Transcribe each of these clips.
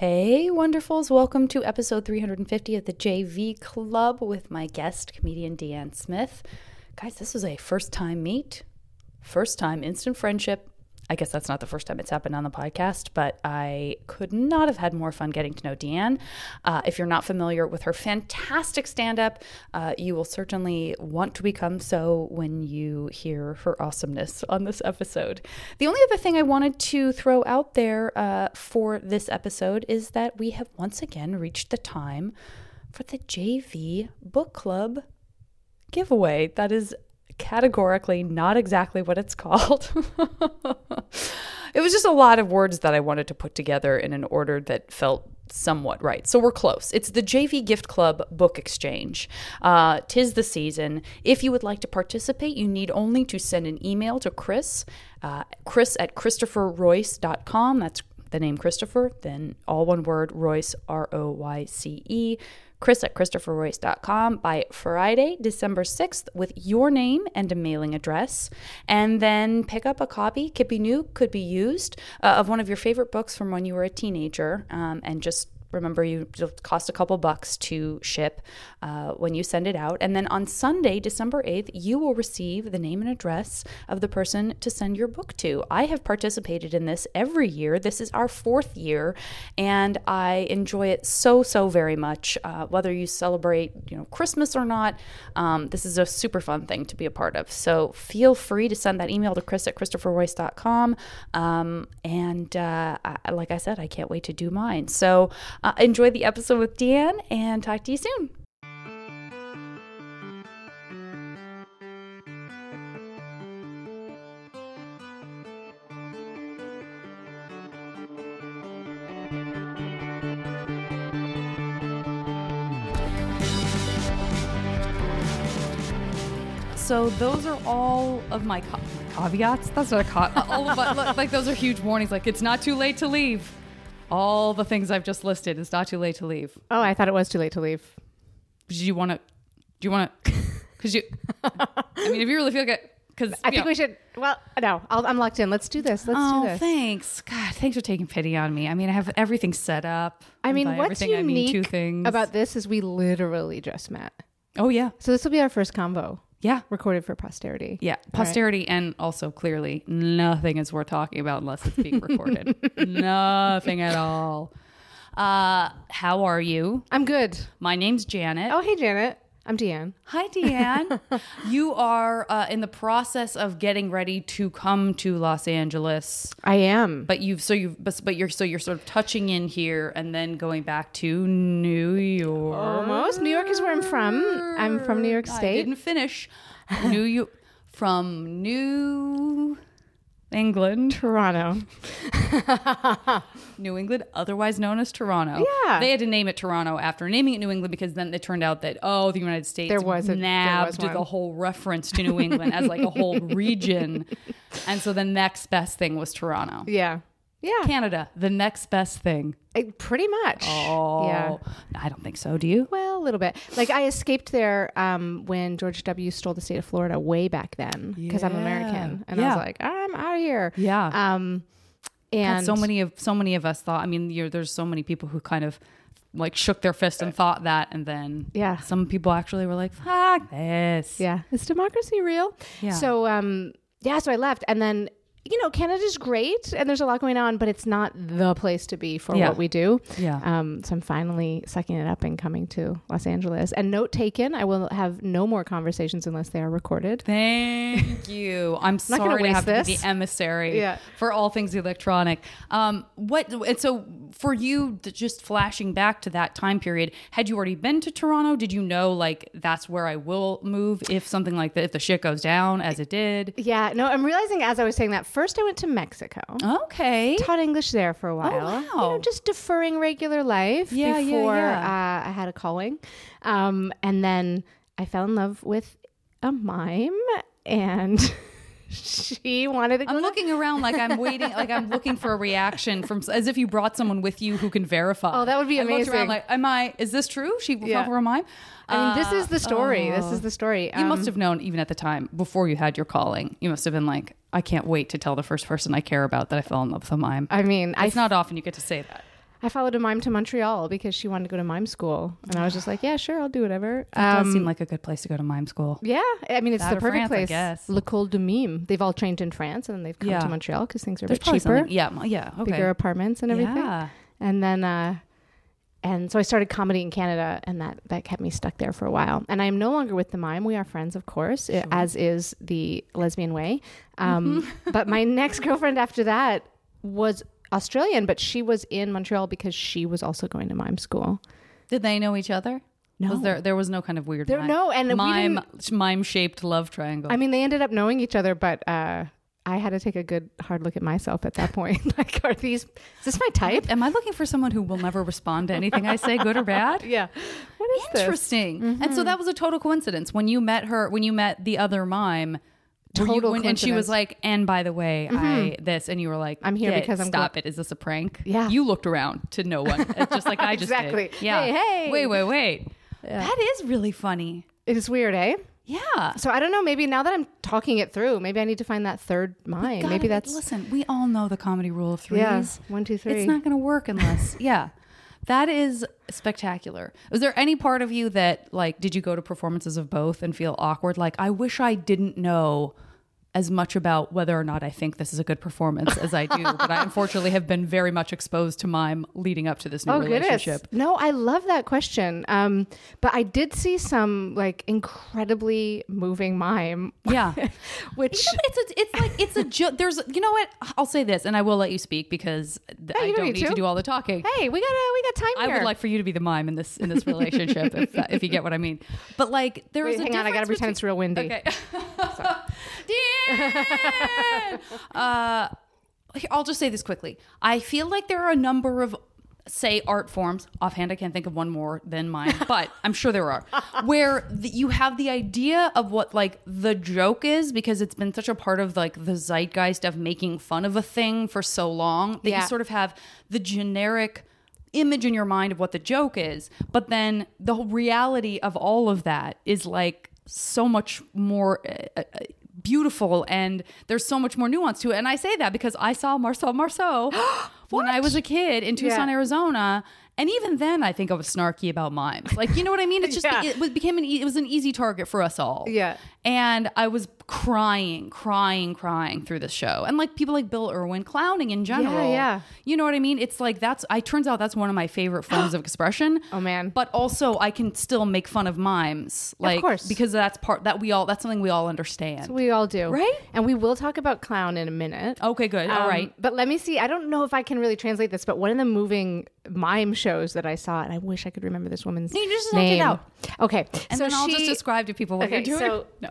Hey, wonderfuls. Welcome to episode 350 of the JV Club with my guest, comedian DeAnne Smith. Guys, this was a first time meet, first time instant friendship. I guess that's not the first time it's happened on the podcast, but I could not have had more fun getting to know DeAnne. Uh, if you're not familiar with her fantastic stand up, uh, you will certainly want to become so when you hear her awesomeness on this episode. The only other thing I wanted to throw out there uh, for this episode is that we have once again reached the time for the JV Book Club giveaway. That is categorically not exactly what it's called. it was just a lot of words that I wanted to put together in an order that felt somewhat right. So we're close. It's the JV Gift Club Book Exchange. Uh, tis the season. If you would like to participate, you need only to send an email to Chris, uh, Chris at ChristopherRoyce.com. That's the name Christopher, then all one word, Royce, R O Y C E chris at christopherroyce.com by Friday, December 6th with your name and a mailing address. And then pick up a copy, could be new, could be used, uh, of one of your favorite books from when you were a teenager um, and just remember you it cost a couple bucks to ship uh, when you send it out. And then on sunday december 8th you will receive the name and address of the person to send your book to. I have participated in this every year. This is our fourth year and i enjoy it so so very much. Uh, whether you celebrate you know christmas or not um, this is a super fun thing to be a part of. So feel free to send that email to chris at christopherroyce.com um, and uh, I, like i said i can't wait to do mine. So uh, enjoy the episode with DeAnne and talk to you soon. So those are all of my ca- caveats. That's what I caught. all of my, like those are huge warnings. Like it's not too late to leave all the things I've just listed. It's not too late to leave. Oh, I thought it was too late to leave. Do you want to? Do you want to? Because you, I mean, if you really feel good, because I think know. we should. Well, no, i am locked in. Let's do this. Let's oh, do this. thanks. God, thanks for taking pity on me. I mean, I have everything set up. I mean, what's unique I mean two things. about this is we literally just met. Oh yeah. So this will be our first convo. Yeah. Recorded for posterity. Yeah. Posterity right. and also clearly nothing is worth talking about unless it's being recorded. nothing at all. Uh, how are you? I'm good. My name's Janet. Oh, hey, Janet. I'm DeAnne. Hi, DeAnne. you are uh, in the process of getting ready to come to Los Angeles. I am. But you've so you've but, you're so you're sort of touching in here and then going back to New York. Almost. New York is where I'm from. I'm from New York State. I didn't finish. New York from New England. Toronto. New England, otherwise known as Toronto. Yeah. They had to name it Toronto after naming it New England because then it turned out that, oh, the United States there was a, nabbed there was the whole reference to New England as like a whole region. And so the next best thing was Toronto. Yeah. Yeah. Canada, the next best thing. I, pretty much. Oh, yeah. I don't think so. Do you? Well, a little bit. Like I escaped there um, when George W. stole the state of Florida way back then because yeah. I'm American, and yeah. I was like, I'm out of here. Yeah. Um, and God, so many of so many of us thought. I mean, there's so many people who kind of like shook their fist and thought that, and then yeah, some people actually were like, "Fuck this." Yeah, is democracy real? Yeah. So um, yeah, so I left, and then you know, Canada's great and there's a lot going on, but it's not the place to be for yeah. what we do. Yeah. Um, so I'm finally sucking it up and coming to Los Angeles. And note taken, I will have no more conversations unless they are recorded. Thank you. I'm, sorry to have this. to be the emissary yeah. for all things electronic. Um, what and so for you, just flashing back to that time period, had you already been to Toronto? Did you know like that's where I will move if something like that, if the shit goes down as it did? Yeah. No, I'm realizing as I was saying that first I went to Mexico. Okay. Taught English there for a oh, while. Oh, wow. You know, just deferring regular life yeah, before yeah, yeah. Uh, I had a calling. Um, and then I fell in love with a mime and she wanted to I'm looking around like I'm waiting, like I'm looking for a reaction from, as if you brought someone with you who can verify. Oh, that would be I amazing. around like, am I, is this true? She yeah. fell for a mime? I mean, this is the story. Uh, this is the story. Um, you must um, have known even at the time before you had your calling. You must have been like, I can't wait to tell the first person I care about that I fell in love with a mime. I mean, it's I, not often you get to say that. I followed a mime to Montreal because she wanted to go to mime school, and I was just like, yeah, sure, I'll do whatever. That does Um, seem like a good place to go to mime school. yeah, I mean, it's Out the perfect France, place. guess. L'École de Mime. They've all trained in France, and then they've come Yeah. to Montreal because things are a bit cheaper. Yeah, yeah. Okay. bigger apartments and everything. Yeah. And then, uh, and so I started comedy in Canada, and that that kept me stuck there for a while. And I am no longer with the mime. We are friends, of course, i- as is the lesbian way. Um, Mm-hmm. but my next girlfriend after that was Australian, but she was in Montreal because she was also going to mime school. Did they know each other? No. Was there there was no kind of weird There- mime, no, and mime mime shaped love triangle. I mean, they ended up knowing each other, but uh, I had to take a good hard look at myself at that point. like, are these? Is this my type? Am I looking for someone who will never respond to anything I say, good or bad? Yeah. What is this? Interesting. And Mm-hmm. so that was a total coincidence when you met her. When you met the other mime. You- Total when- and she was like, and by the way, I this, and you were like, I'm here because I'm stop it. Is this a prank? Yeah. You looked around to no one, It's just like I just Exactly. did. Yeah. Hey, hey. Wait, wait, wait. That is really funny. It is weird, eh? Yeah. So I don't know. Maybe now that I'm talking it through, maybe I need to find that third mind. Maybe that's listen. We all know the comedy rule of threes. yeah. One, two, three. It's not going to work unless, yeah. That is spectacular. Was there any part of you that, like, did you go to performances of both and feel awkward? Like, I wish I didn't know as much about whether or not I think this is a good performance as I do, but I unfortunately have been very much exposed to mime leading up to this new Oh goodness! relationship. No, I love that question. Um, but I did see some like incredibly moving mime, Yeah. which You know, it's a, it's like it's a joke. There's, you know what? I'll say this, and I will let you speak because th- I don't need need to do all the talking. hey, we got we got time I here. would like for you to be the mime in this in this relationship, if if you get what I mean. But like, there Wait, is a hang on, I gotta pretend it's real windy. Okay. Dan! uh, I'll just say this quickly. I feel like there are a number of say art forms offhand i can't think of one more than mine but i'm sure there are where the, you have the idea of what like the joke is because it's been such a part of like the zeitgeist of making fun of a thing for so long that Yeah. you sort of have the generic image in your mind of what the joke is but then the whole reality of all of that is like so much more uh, uh, beautiful and there's so much more nuance to it and i say that because i saw marcel marceau when i was a kid in tucson Yeah. arizona and even then i think i was snarky about mimes like you know what i mean it's just Yeah. it was- became an e- it was an easy target for us all Yeah. And I was crying, crying, crying through the show. And like people like Bill Irwin clowning in general. yeah. Yeah. You know what I mean? It's like that's I turns out that's one of my favorite forms of expression. Oh, man. But also I can still make fun of mimes. Like course. because that's part that we all that's something we all understand. we all do, Right? And we will talk about clown in a minute. okay, good. all Um, right. But let me see. I don't know if I can really translate this, but one of the moving mime shows that I saw, and I wish I could remember this woman's You just act it name. out. Okay. And so then I'll she, just describe to people what Okay, you're doing. so No.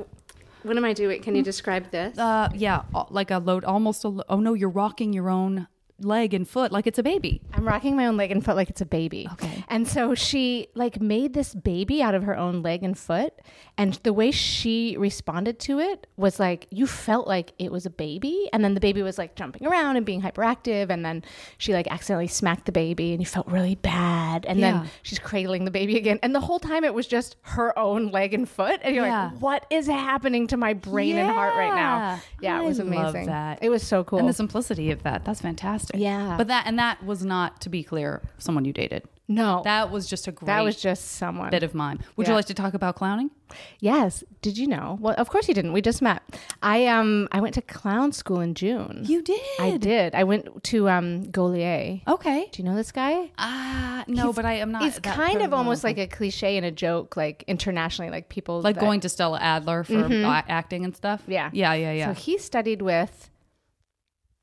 What am I doing? Can you describe this? Uh, yeah, like a load, almost a. lo- Oh no, you're rocking your own leg and foot like it's a baby. I'm rocking my own leg and foot like it's a baby. Okay. And so she like made this baby out of her own leg and foot. And the way she responded to it was like you felt like it was a baby. And then the baby was like jumping around and being hyperactive. And then she like accidentally smacked the baby and you felt really bad. And Yeah. then she's cradling the baby again. And the whole time it was just her own leg and foot. And you're Yeah. like, what is happening to my brain and heart right now? Yeah. Yeah, it was I love amazing. that. It was so cool. And the simplicity of that. That's fantastic. Yeah. But that and that was not, to be clear, someone you dated. no. That was just a great that was just someone. bit of mine. Would you like to talk about clowning? Yes. Did you know? Well, of course you didn't. We just met. I um I went to clown school in June. You did. I did. I went to um Gaulier. Okay. Do you know this guy? Ah, no, but I am not. He's that kind of almost like a cliche and a joke, like internationally, like people like that- going to Stella Adler for a- acting and stuff. Yeah. Yeah, yeah, yeah. So he studied with.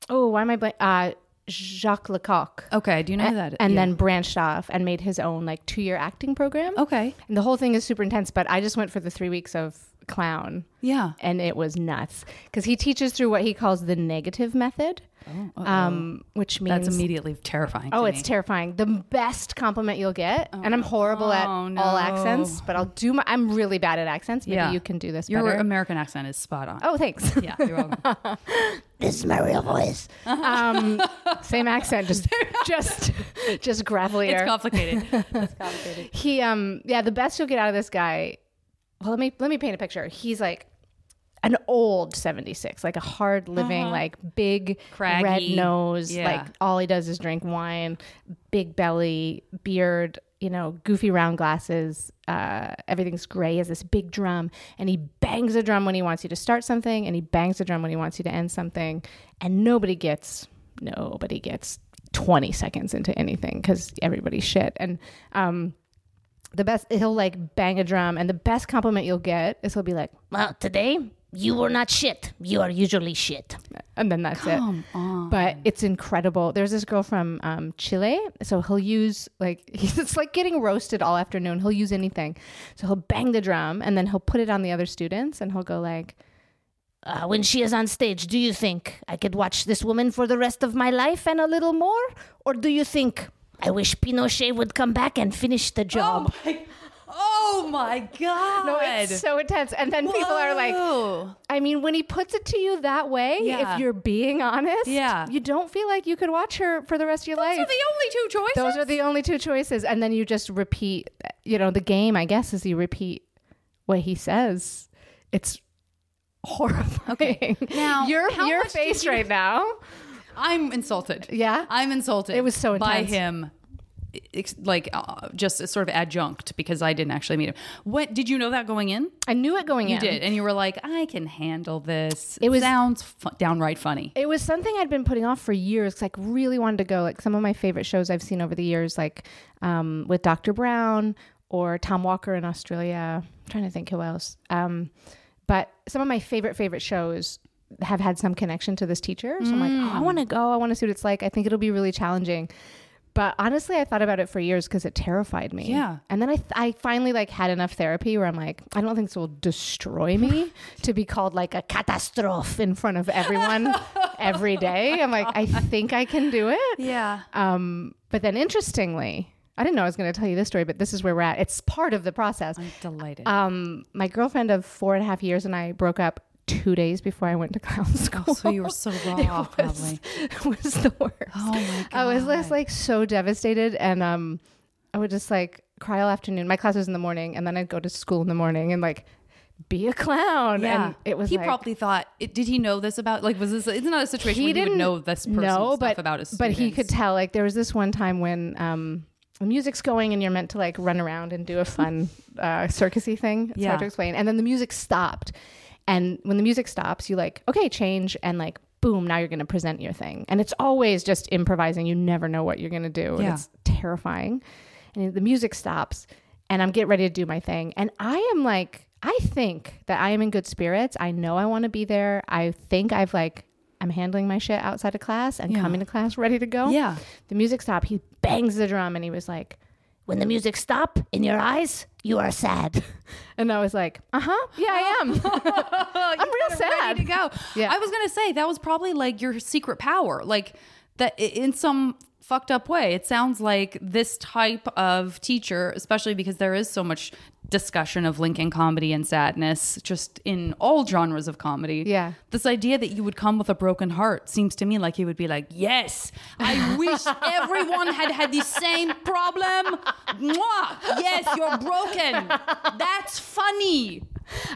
Oh, why am I blank? Uh, Jacques Lecoq. okay. Do you know A- that? and Yeah. then branched off and made his own like two year acting program. Okay. And the whole thing is super intense, but I just went for the three weeks of clown. Yeah. and it was nuts because he teaches through what he calls the negative method, um, which means That's immediately terrifying. oh, it's me. terrifying. The best compliment you'll get, and I'm horrible at Oh, all accents, but I'll do my. I'm really bad at accents. Maybe Yeah. you can do this Your better. American accent is spot on. oh, thanks. Yeah, you're welcome. this is my real voice. um, same accent, just just just gravelier. it's complicated. it's complicated. he um yeah the best you'll get out of this guy well let me let me paint a picture he's like an old 76, like a hard living, like big red nose, Yeah. like all he does is drink wine, big belly, beard, you know, goofy round glasses. Uh, everything's gray. He has this big drum, and he bangs the drum when he wants you to start something, and he bangs the drum when he wants you to end something. And nobody gets, nobody gets 20 seconds into anything because everybody's shit. And um, the best, he'll like bang a drum, and the best compliment you'll get is he'll be like, Well, today you were not shit. You are usually shit. and then that's it. Come on. but it's incredible. There's this girl from um, Chile, so he'll use like it's like getting roasted all afternoon. He'll use anything, so he'll bang the drum and then he'll put it on the other students and he'll go like, Uh, when she is on stage, do you think I could watch this woman for the rest of my life and a little more? Or do you think I wish Pinochet would come back and finish the job? oh my oh my god. "No, it's so intense." And then people are like, I mean, when he puts it to you that way, Yeah. if you're being honest, Yeah. you don't feel like you could watch her for the rest of your life. Those are the only two choices. Those are the only two choices. And then you just repeat, you know, the game, I guess, is you repeat what he says. It's horrifying. Now, your your face you- right now. I'm insulted. Yeah? I'm insulted. It was so by him. Like uh, just a sort of adjunct because I didn't actually meet him. What did you know that going in? I knew it going You in. You did, and you were like, "I can handle this." It was- sounds fu- downright funny. It was something I'd been putting off for years Like, really wanted to go. Like some of my favorite shows I've seen over the years, like um, with Dr. Brown or Tom Walker in Australia. I'm trying to think who else. Um, but some of my favorite, favorite shows have had some connection to this teacher. So I'm like, oh, I want to go. I want to see what it's like. I think it'll be really challenging. But honestly, I thought about it for years because it terrified me. Yeah. And then I, th- I finally like had enough therapy where I'm like, I don't think this will destroy me to be called like a catastrophe in front of everyone every day. I'm like, I think I can do it. Yeah. Um, but then interestingly, I didn't know I was going to tell you this story, but this is where we're at. It's part of the process. I'm delighted. Um, my girlfriend of four and a half years and I broke up two days before I went to clown school. Oh, so you were so raw, probably. it was the worst. Oh my god! I was just like so devastated, and um, I would just like cry all afternoon. My class was in the morning, and then I'd go to school in the morning and like be a clown. Yeah, and it was He like, probably thought. It, did he know this about? Like, was this? It's not a situation he where he would know this person no, stuff but about his. but he could tell. Like there was this one time when um, the music's going and you're meant to like run around and do a fun uh, circusy thing. It's Yeah. hard to explain. And then the music stopped, and when the music stops, you like okay change and like boom now you're going to present your thing. And it's always just improvising. You never know what you're going to do and Yeah. it's terrifying. And the music stops and i'm getting ready to do my thing. And i am like i think that i am in good spirits. I know i want to be there. I think i've like i'm handling my shit outside of class and Yeah. coming to class ready to go. Yeah. the music stopped he bangs the drum and he was like When the music stop in your eyes, you are sad. and i was like uh-huh yeah i am i'm real sad ready to go. Yeah. I was gonna say that was probably like your secret power, like that in some fucked up way. It sounds like this type of teacher, especially because there is so much discussion of linking comedy and sadness, just in all genres of comedy. Yeah. this idea that you would come with a broken heart seems to me like he would be like, "Yes, I wish everyone had had the same problem." Mwah! Yes, you're broken. That's funny.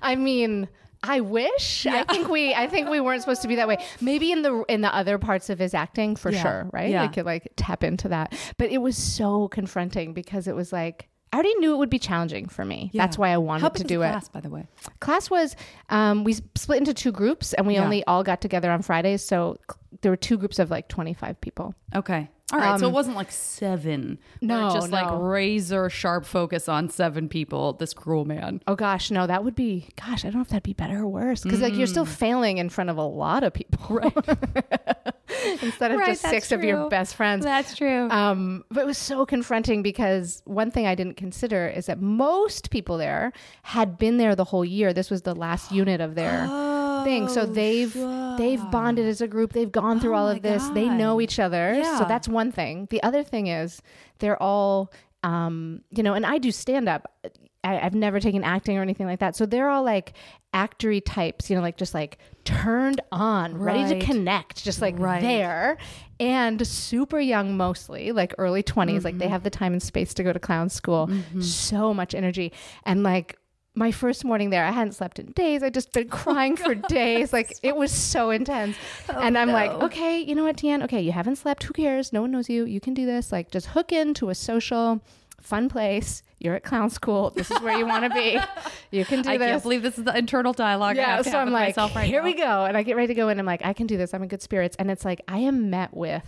I mean, I wish. I think we. I think we weren't supposed to be that way. Maybe in the in the other parts of his acting, for Yeah. sure, right? Yeah. I could like tap into that. But it was so confronting because it was like I already knew it would be challenging for me. That's why I wanted How to big do is the it. class, by the way. Class was um, we split into two groups, and we Yeah. only all got together on Fridays. So there were two groups of like twenty five people. Okay. All right. so it wasn't like seven. Um, no, just like razor sharp focus on seven people. This cruel man. Oh gosh, no, that would be gosh. I don't know if that'd be better or worse because like you're still Mm. failing in front of a lot of people, right? Instead of Right, just six of your best friends. That's true. Um, but it was so confronting because one thing I didn't consider is that most people there had been there the whole year. This was the last unit of their thing, so they've they've bonded as a group. They've gone through Oh all of this. They know each other. Yeah. So that's one thing. The other thing is they're all, um, you know, and I do stand up. I, I've never taken acting or anything like that. So they're all like actory types, you know, like just like turned on, ready to connect, just like Right. there and super young mostly, like early 20s. Like they Mm-hmm. have the time and space to go to clown school. So much energy. And like my first morning there, I hadn't slept in days. I'd just been crying for days. Like it was so intense. and I'm like, okay, you know what, DeAnne? Okay, you haven't slept. Who cares? No one knows you. You can do this. Like just hook into a social, fun place. You're at clown school. This is where you want to be. You can do I this. I can't believe this is the internal dialogue. I yeah, so I'm like, right here now. we go. And I get ready to go in. I'm like, I can do this. I'm in good spirits. And it's like, I am met with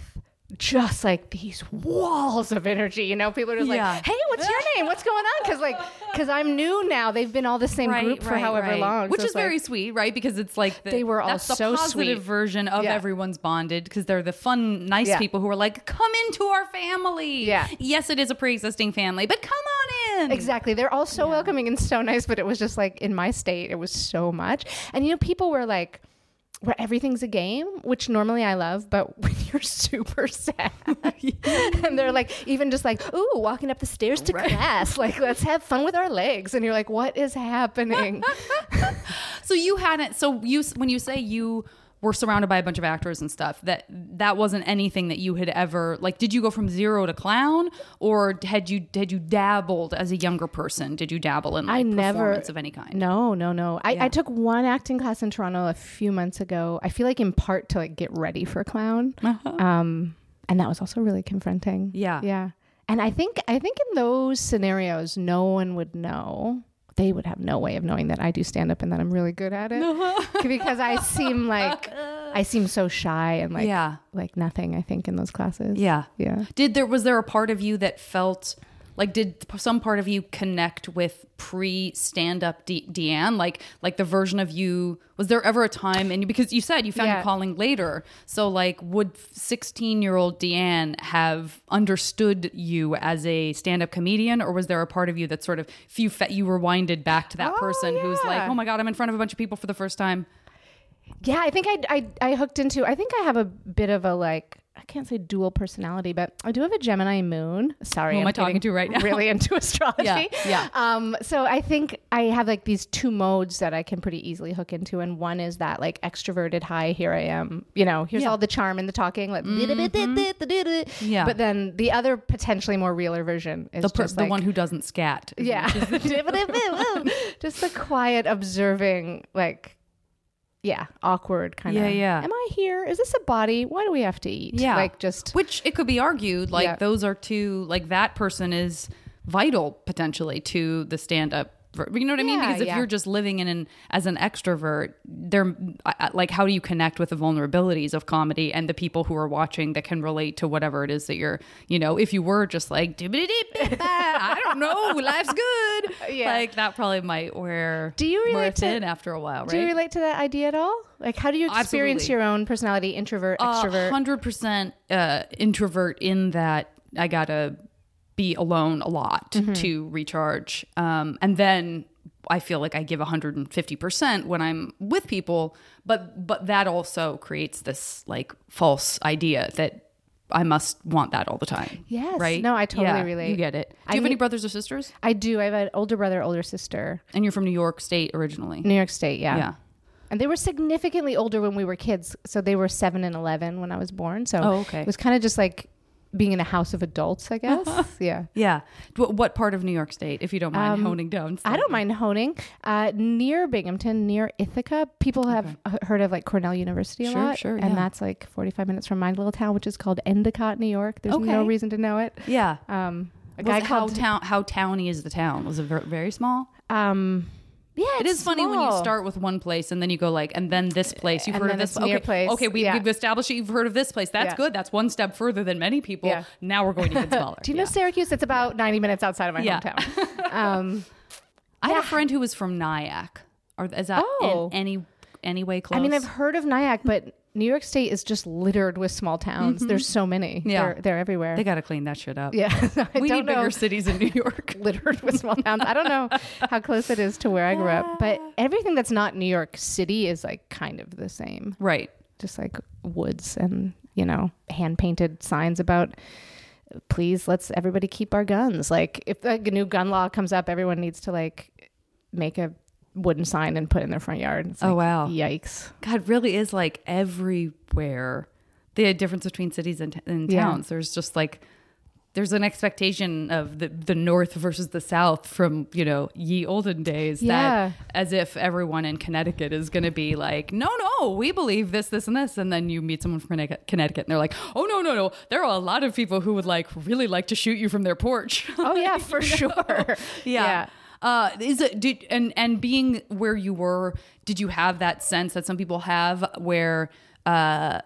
just like these walls of energy. You know, people are just Yeah. like, hey, what's your name? What's going on? Because, like, because I'm new now. They've been all the same group for however long. which So is it's like- very sweet, right? Because it's like the, They were all that's the so positive sweet. version of Yeah. everyone's bonded because they're the fun, nice Yeah. people who are like, "Come into our family." Yeah. yes, it is a pre-existing family, but come on in. Exactly. They're all so welcoming and so nice, but it was just like in my state, it was so much. And you know, people were like, where everything's a game, which normally I love, but when you're super sad and they're like, even just like, ooh, walking up the stairs to class, like, let's have fun with our legs. And you're like, what is happening? So you hadn't. So you when you say you were surrounded by a bunch of actors and stuff that that wasn't anything that you had ever like did you go from zero to clown or had you had you dabbled as a younger person did you dabble in like, I never performance of any kind No, no, no. I, Yeah. I took one acting class in Toronto a few months ago. I feel like in part to like get ready for clown. Um, and that was also really confronting. Uh-huh. Yeah. Yeah. And I think I think in those scenarios no one would know. They would have no way of knowing that I do stand up and that I'm really good at it. because I seem like I seem so shy and like Yeah. like nothing, I think, in those classes. yeah Yeah. Did there was there a part of you that felt like did some part of you connect with pre stand up De- DeAnne like like the version of you was there ever a time and because you said you found Yeah. your calling later so like would 16 year old DeAnne have understood you as a stand up comedian or was there a part of you that sort of if you fe- you rewinded back to that Oh, person who's like oh my god I'm in front of a bunch of people for the first time Yeah, I think I, I I hooked into. I think I have a bit of a like. I can't say dual personality, but I do have a Gemini moon. Sorry, Who am I'm I talking to right now? Really into astrology. Yeah, yeah. Um. So I think I have like these two modes that I can pretty easily hook into, and one is that like extroverted high. Here I am. You know, here's Yeah. Mm-hmm. all the charm in the talking. Like, Yeah. But then the other potentially more realer version is the, per- the like, one who doesn't scat yeah. just the quiet observing, like, yeah, awkward kind of. Yeah, yeah. Am I here? Is this a body? Why do we have to eat? Yeah. Like, just. Which it could be argued like Yeah. those are two like that person is vital potentially to the stand up. You know what I mean? Yeah, Because if yeah. you're just living in an as an extrovert, there like how do you connect with the vulnerabilities of comedy and the people who are watching that can relate to whatever it is that you're, you know, if you were just like I don't know, life's good. Yeah. Like that probably might wear Do you relate to- after a while, right? Do you relate to that idea at all? Like, how do you experience Absolutely. your own personality, introvert, extrovert? uh, introvert in that I gotta be alone a lot Mm-hmm. to recharge, um, and then I feel like I give hundred and fifty percent when I'm with people. But but that also creates this like false idea that I must want that all the time. Yes. right? No, I totally Yeah, relate. You get it. Do I you have any brothers or sisters? I do. I have an older brother, older sister. And you're from New York State originally. New York State, yeah. Yeah. And they were significantly older when we were kids. So they were seven and 11 when I was born. So Oh, okay. it was kind of just like being in a house of adults, I guess. yeah. Yeah. Wh- What part of New York State, if you don't mind honing down? Um, I don't mind honing. Uh, near Binghamton, near Ithaca, people have h- heard of like Cornell University a Sure, lot. sure, And yeah. that's like 45 minutes from my little town, which is called Endicott, New York. There's no reason to know it. Yeah. Um, a Was guy it how called, town how towny is the town? Was it very small? um, yeah, It is funny when you start with one place and then you go like, and then this place. You've And heard of this okay, place. Okay, we, Yeah. we've established that you've heard of this place. That's Yeah. good. That's one step further than many people. Yeah. Now we're going even smaller. Do you know. Syracuse? It's about 90 minutes outside of my hometown. um, I had a friend who was from Nyack. Or is that Oh. in any any way close? I mean, I've heard of Nyack, but New York State is just littered with small towns. There's so many. Mm-hmm. Yeah. They're, they're everywhere. they got to clean that shit up. yeah. We don't need bigger cities in New York. littered with small towns. I don't know how close it is to where I grew up, but everything that's not New York City is like kind of the same. right. Just like woods and, you know, hand painted signs about please let's everybody keep our guns. Like if a new gun law comes up, everyone needs to like make a wooden sign and put in their front yard. It's Oh, like, wow. Yikes. God, really is like everywhere. The difference between cities and, t- and Yeah. towns. There's just like there's an expectation of the the North versus the South from you know ye olden days. Yeah. That as if everyone in Connecticut is going to be like, no, no, we believe this, this, and this, and then you meet someone from Connecticut, Connecticut, and they're like, oh no, no, no, there are a lot of people who would like really like to shoot you from their porch. Oh yeah, for sure. yeah. Uh, is it did and and being where you were, did you have that sense that some people have where uh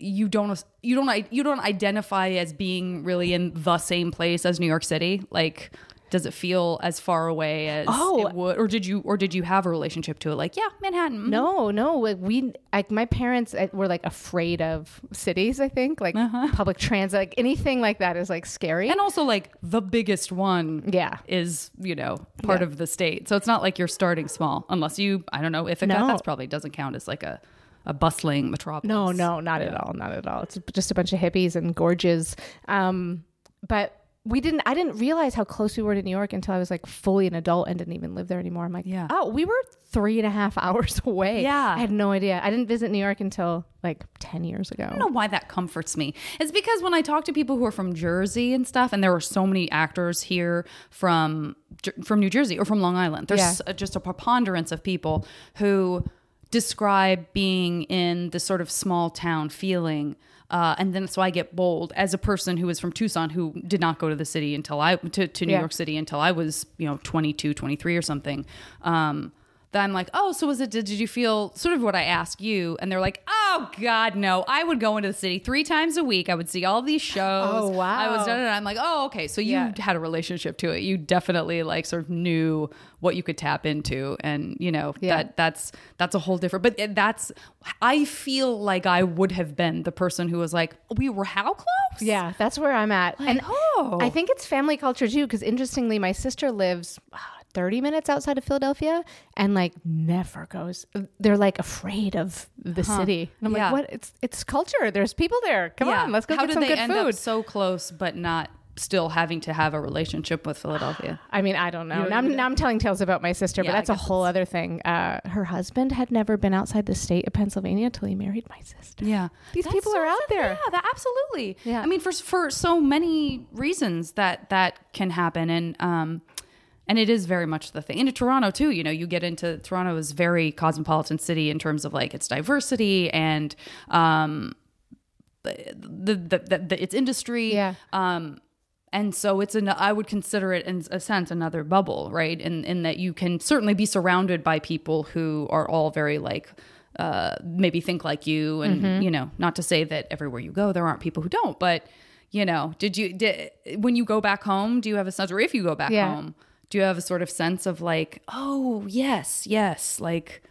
you don't you don't you don't identify as being really in the same place as New York City? Like does it feel as far away as Oh. it would or did you or did you have a relationship to it like yeah Manhattan mhm. No, no. Like we, like my parents uh, were like afraid of cities. I think like public transit, like anything like that is like scary. and also like the biggest one Yeah. is you know part Yeah. of the state so it's not like you're starting small unless you i don't know ithaca No. that's probably doesn't count as like a a bustling metropolis No, no, not at all, not at all. It's just a bunch of hippies and gorges. Um, but we didn't. I didn't realize how close we were to New York until I was like fully an adult and didn't even live there anymore. I'm like, Yeah. oh, we were three and a half hours away. Yeah. I had no idea. I didn't visit New York until like ten years ago. I don't know why that comforts me. It's because when I talk to people who are from Jersey and stuff, and there are so many actors here from from New Jersey or from Long Island. There's Yeah. Uh, just a preponderance of people who describe being in this sort of small town feeling. Uh, and then so I get bold as a person who is from Tucson who did not go to the city until I to, to New Yeah. York City until I was you know 22 23 or something um, that I'm like oh so was it did, did you feel sort of what I asked you and they're like oh god no I would go into the city three times a week I would see all these shows Oh, wow. I was done, and I'm like oh okay so you Yeah. had a relationship to it you definitely like sort of knew what you could tap into and you know Yeah. that that's that's a whole different but that's I feel like I would have been the person who was like we were how close Yeah, that's where I'm at. and oh. I think it's family culture too, because interestingly, my sister lives ah, 30 minutes outside of Philadelphia and like never goes. They're like afraid of the city. And I'm Yeah. like, what? It's it's culture. There's people there. Come on, let's go How get did some they good end food. up so close but not still having to have a relationship with Philadelphia? I mean, I don't know. Now, I'm, now I'm telling tales about my sister, Yeah, but that's a whole other thing. Uh, her husband had never been outside the state of Pennsylvania till he married my sister. Yeah, These people are out there. Yeah, that absolutely. Yeah. I mean, for for so many reasons that that can happen, and um, and it is very much the thing. Into Toronto too, you know, you get into Toronto is very cosmopolitan city in terms of like its diversity and um, the the, the, the, the its industry. Yeah. Um, and so it's an I would consider it in a sense another bubble, right? In in that you can certainly be surrounded by people who are all very like uh maybe think like you and Mm-hmm. you know, not to say that everywhere you go there aren't people who don't, but you know, did you did when you go back home, do you have a sense or if you go back Yeah. home, do you have a sort of sense of like, oh, yes, yes, like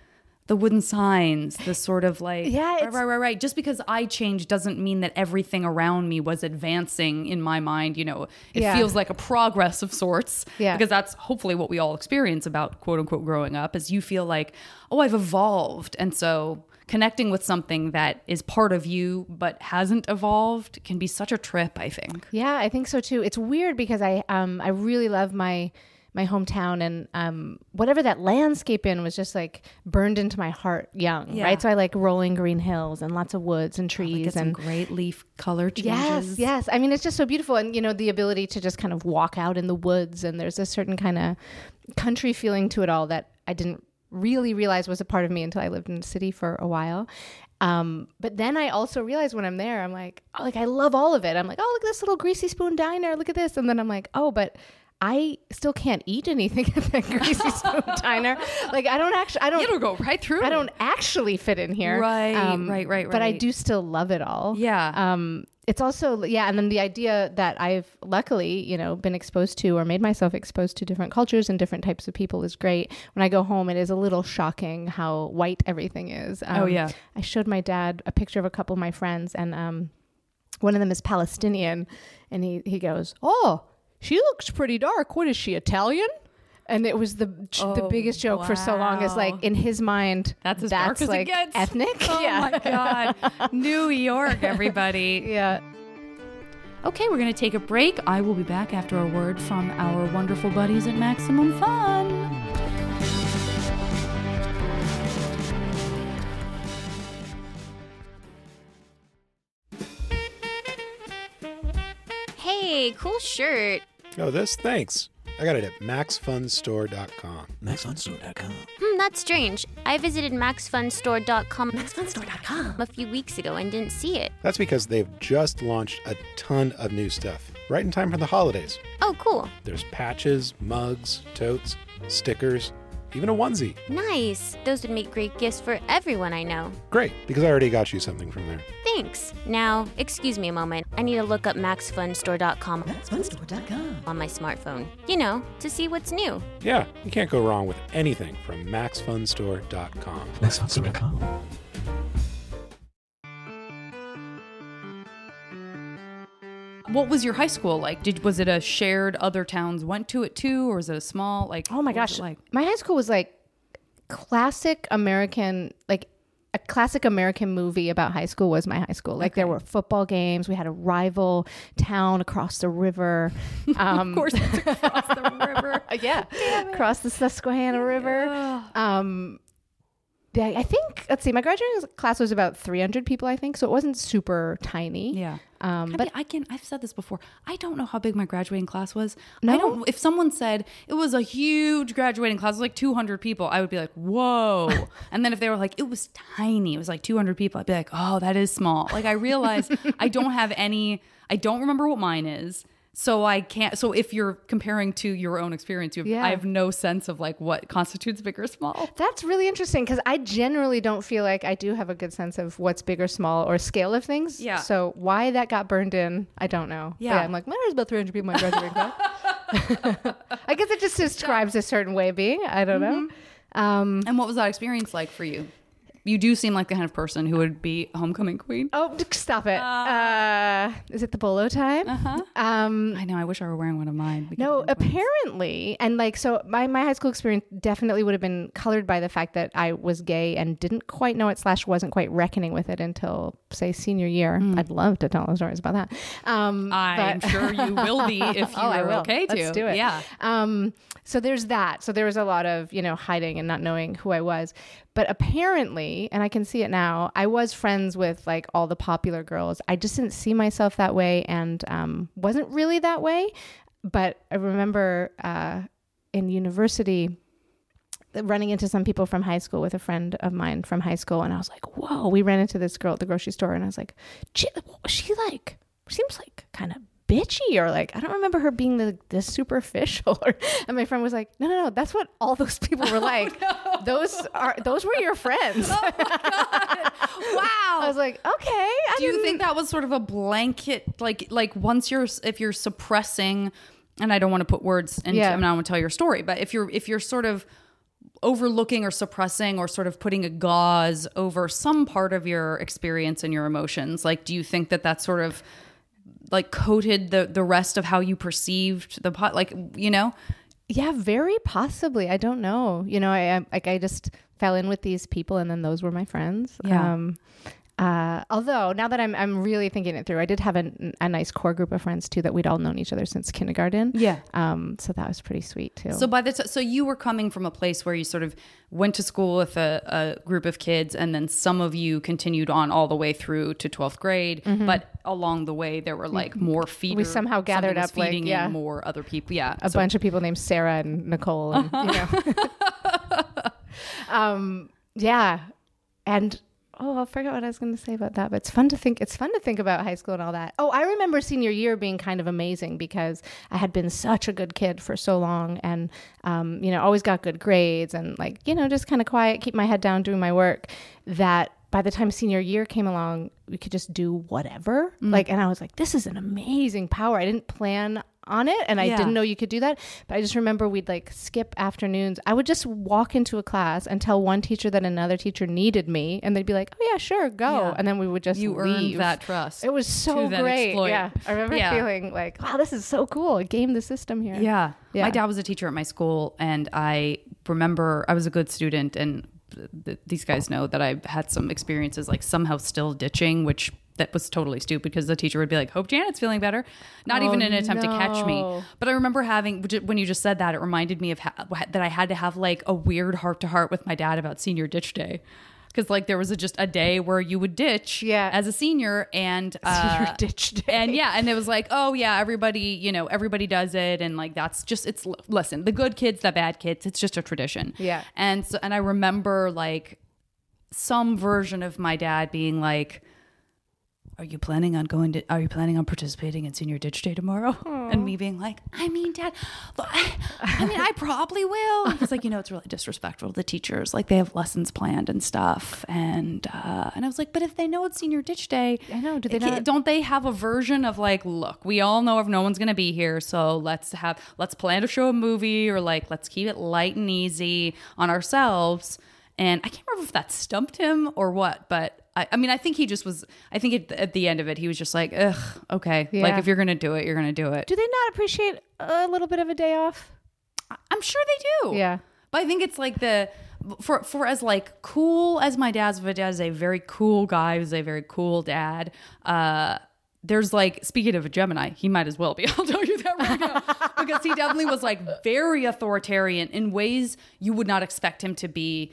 the wooden signs, the sort of like Yeah, right, right, right, right. Just because I changed doesn't mean that everything around me was advancing in my mind. You know, it Yeah. feels like a progress of sorts. Yeah. Because that's hopefully what we all experience about quote unquote growing up is you feel like, oh, I've evolved. And so connecting with something that is part of you but hasn't evolved can be such a trip, I think. Yeah, I think so too. It's weird because I um I really love my my hometown and um whatever that landscape in was just like burned into my heart young, Yeah. right? So I like rolling green hills and lots of woods and trees Get and great leaf color changes. Yes, yes. I mean, it's just so beautiful, and you know, the ability to just kind of walk out in the woods, and there's a certain kind of country feeling to it all that I didn't really realize was a part of me until I lived in the city for a while. Um, but then I also realized when I'm there, I'm like, oh, like I love all of it. I'm like, oh, look at this little greasy spoon diner. Look at this, and then I'm like, oh, but. I still can't eat anything at that greasy spoon diner. Like I don't actually, I don't, It'll go right through. I don't actually fit in here. Right, right, right, But I do still love it all. Yeah. Um, it's also yeah, and then the idea that I've luckily you know been exposed to or made myself exposed to different cultures and different types of people is great. When I go home, it is a little shocking how white everything is. Um, Oh, yeah. I showed my dad a picture of a couple of my friends, and um, one of them is Palestinian, and he he goes, "Oh, she looks pretty dark. What is she Italian?" And it was the the Oh, biggest joke for so long. Is like in his mind, That's as dark as it like gets. ethnic. Oh yeah. my God. New York, everybody. yeah. Okay, we're going to take a break. I will be back after a word from our wonderful buddies at Maximum Fun. Hey, cool shirt. Oh, this? Thanks. I got it at maxfunstore.com. MaxFunStore.com. Hmm, that's strange. I visited maxfunstore.com maxfunstore.com a few weeks ago and didn't see it. That's because they've just launched a ton of new stuff, right in time for the holidays. Oh, cool. There's patches, mugs, totes, stickers, even a onesie. Nice. Those would make great gifts for everyone I know. Great, because I already got you something from there. Thanks. Now, excuse me a moment. I need to look up maxfunstore.com MaxFunStore.com. on my smartphone. You know, to see what's new. Yeah, you can't go wrong with anything from maxfunstore.com. MaxFunStore.com. What was your high school like? Did was it a shared other towns went to it too, or was it a small like? Oh my gosh. like My high school was like classic American, like a classic American movie about high school was my high school. Like there were football games. We had a rival town across the river. Um, of course, it's across the river. yeah, across the Susquehanna River. Um, I think let's see. My graduating class was about 300 people, I think, so it wasn't super tiny. Yeah. Um, I but mean, I can. I've said this before. I don't know how big my graduating class was. No? I don't. If someone said it was a huge graduating class, it was like 200 people, I would be like, "Whoa!" and then if they were like, "It was tiny," it was like 200 people, I'd be like, "Oh, that is small." Like I realize I don't have any. I don't remember what mine is. So I can't. So if you're comparing to your own experience, you have, Yeah. I have no sense of like what constitutes big or small. That's really interesting because I generally don't feel like I do have a good sense of what's big or small or scale of things. Yeah. So why that got burned in, I don't know. But Yeah. I'm like, well, there's about 300 people in my graduating class. I guess it just describes a certain way of being. I don't know. Um, And what was that experience like for you? You do seem like the kind of person who would be homecoming queen. oh, stop it. Uh, is it the bolo time? Uh-huh. Um, I know. I wish I were wearing one of mine. No, apparently, and like so, my my high school experience definitely would have been colored by the fact that I was gay and didn't quite know it slash wasn't quite reckoning with it until say senior year. I'd love to tell those stories about that. Um, I'm but- sure you will be if you oh, are okay to. Let's do it. Yeah. Um, so there's that. So there was a lot of, you know, hiding and not knowing who I was. But apparently, and I can see it now, I was friends with like all the popular girls. I just didn't see myself that way and um, wasn't really that way. But I remember uh, in university, running into some people from high school with a friend of mine from high school and I was like, "Whoa, we ran into this girl at the grocery store and I was like, she, she like seems like kind of bitchy or like I don't remember her being the this superficial or and my friend was like, "No, no, no, that's what all those people were oh, like. Those are those were your friends." Oh, wow. I was like, "Okay, I Do you think that was sort of a blanket, like, like once you're, if you're suppressing, and I don't want to put words into, Yeah. I mean, I want to tell your story, but if you're, if you're sort of overlooking or suppressing or sort of putting a gauze over some part of your experience and your emotions, like, do you think that that sort of like coated the the rest of how you perceived the pot, like, you know? Yeah, very possibly. I don't know. You know, I I- like I just fell in with these people, and then those were my friends. Yeah. Um, uh, although now that I'm I'm really thinking it through, I did have a, a nice core group of friends too that we'd all known each other since kindergarten. Yeah. Um, so that was pretty sweet too. So by the t- so you were coming from a place where you sort of went to school with a, a group of kids, and then some of you continued on all the way through to twelfth grade. But along the way, there were like more feeders. Mm-hmm. somehow gathered up, like, feeding in yeah. more other people. Yeah, a So- bunch of people named Sarah and Nicole, and you know. um, yeah, and oh, I forgot what I was going to say about that. But it's fun to think. It's fun to think about high school and all that. Oh, I remember senior year being kind of amazing because I had been such a good kid for so long, and um, you know, always got good grades, and like you know, just kind of quiet, keep my head down, doing my work. That by the time senior year came along, we could just do whatever. Mm. Like, and I was like, this is an amazing power. I didn't plan on it and I Yeah. didn't know you could do that. But I just remember we'd like skip afternoons. I would just walk into a class and tell one teacher that another teacher needed me and they'd be like, "Oh yeah, sure, go." Yeah. And then we would just you leave. earned that trust. It was so great. Yeah. I remember Yeah. feeling like, "Wow, this is so cool. I game the system here." Yeah. Yeah. My dad was a teacher at my school, and I remember I was a good student, and th- th- these guys know that I've had some experiences like somehow still ditching, which that was totally stupid because the teacher would be like, "Hope Janet's feeling better," not Oh, even an attempt to catch me. But I remember having when you just said that, it reminded me of ha- that I had to have like a weird heart to heart with my dad about senior ditch day. Because like there was a, just a day where you would ditch Yeah. as a senior and uh, Senior ditch day. and yeah and it was like oh yeah everybody you know everybody does it and like that's just it's listen the good kids the bad kids it's just a tradition Yeah. and so and i remember like some version of my dad being like are you planning on going to are you planning on participating in senior ditch day tomorrow? And me being like i mean dad look, I, I mean i probably will. He's like you know it's really disrespectful to the teachers. Like they have lessons planned and stuff. And uh and i was like but if they know it's senior ditch day I know, do they not- don't they have a version of like look we all know if no one's gonna be here so let's have let's plan to show a movie or like let's keep it light and easy on ourselves. And i can't remember if that stumped him or what but I, I mean, I think he just was. I think at, at the end of it, he was just like, "Ugh, okay. Like if you're gonna do it, you're gonna do it." Do they not appreciate a little bit of a day off? I'm sure they do. Yeah. But I think it's like the for for as like cool as my dad's my dad's a very cool guy, who's a very cool dad. Uh there's like speaking of a Gemini, he might as well be. I'll tell you that right now. because he definitely was like very authoritarian in ways you would not expect him to be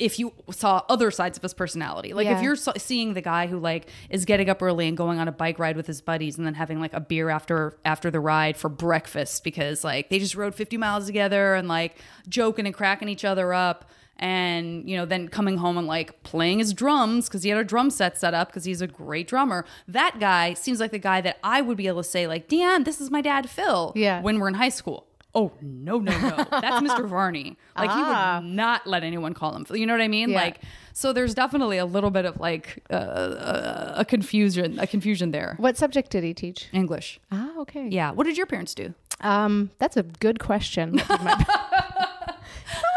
if you saw other sides of his personality. Like if you're so- seeing the guy who like is getting up early and going on a bike ride with his buddies and then having like a beer after after the ride for breakfast because like they just rode 50 miles together and like joking and cracking each other up and you know then coming home and like playing his drums because he had a drum set set up because he's a great drummer that guy seems like the guy that i would be able to say like dan this is my dad phil Yeah. when we're in high school oh no no no that's mr varney like he would not let anyone call him you know what i mean Ah. Yeah. like so there's definitely a little bit of like uh, uh, a confusion a confusion there What subject did he teach? english Ah, okay. yeah what did your parents do Um, that's a good question. What did my-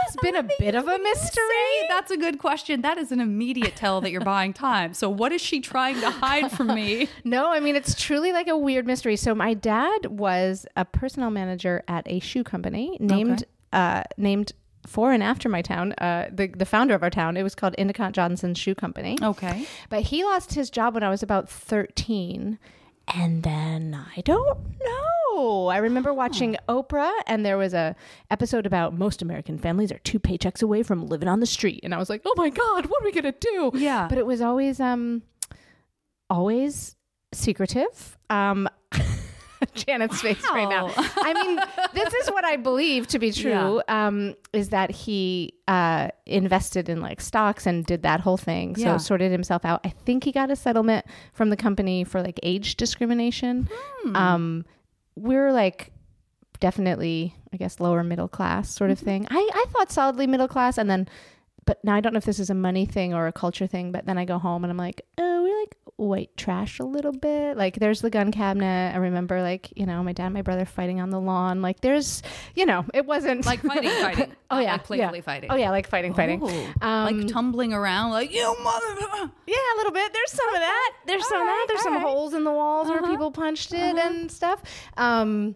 it's been a bit of a mystery. That's a good question. That is an immediate tell that you're buying time. So what is she trying to hide from me? No, I mean it's truly like a weird mystery. So my dad was a personnel manager at a shoe company named uh, named for and after my town. Uh, the the founder of our town. It was called Endicott Johnson Shoe Company. Okay. But he lost his job when I was about 13. And then I don't know. I remember watching Oprah and there was a episode about most American families are two paychecks away from living on the street. And I was like, "Oh my god, what are we going to do?" Yeah. But it was always um always secretive. Um Janet's face right now. I mean, this is what I believe to be true. Um, is that he uh, invested in like stocks and did that whole thing. So Yeah. sorted himself out. I think he got a settlement from the company for like age discrimination. Hmm. Um, we're like definitely, I guess, lower middle class sort of mm-hmm. thing. I, I thought solidly middle class, and then, but now I don't know if this is a money thing or a culture thing. But then I go home and I'm like, oh, we're like white trash a little bit. Like there's the gun cabinet. I remember like you know my dad and my brother fighting on the lawn. Like there's you know it wasn't Like fighting, fighting. oh yeah, like playfully yeah. fighting. Oh yeah, like fighting, fighting. Um, like tumbling around, like you mother. Yeah, a little bit. There's some of that. There's some of that. There's some holes in the walls where people punched it and stuff. Um,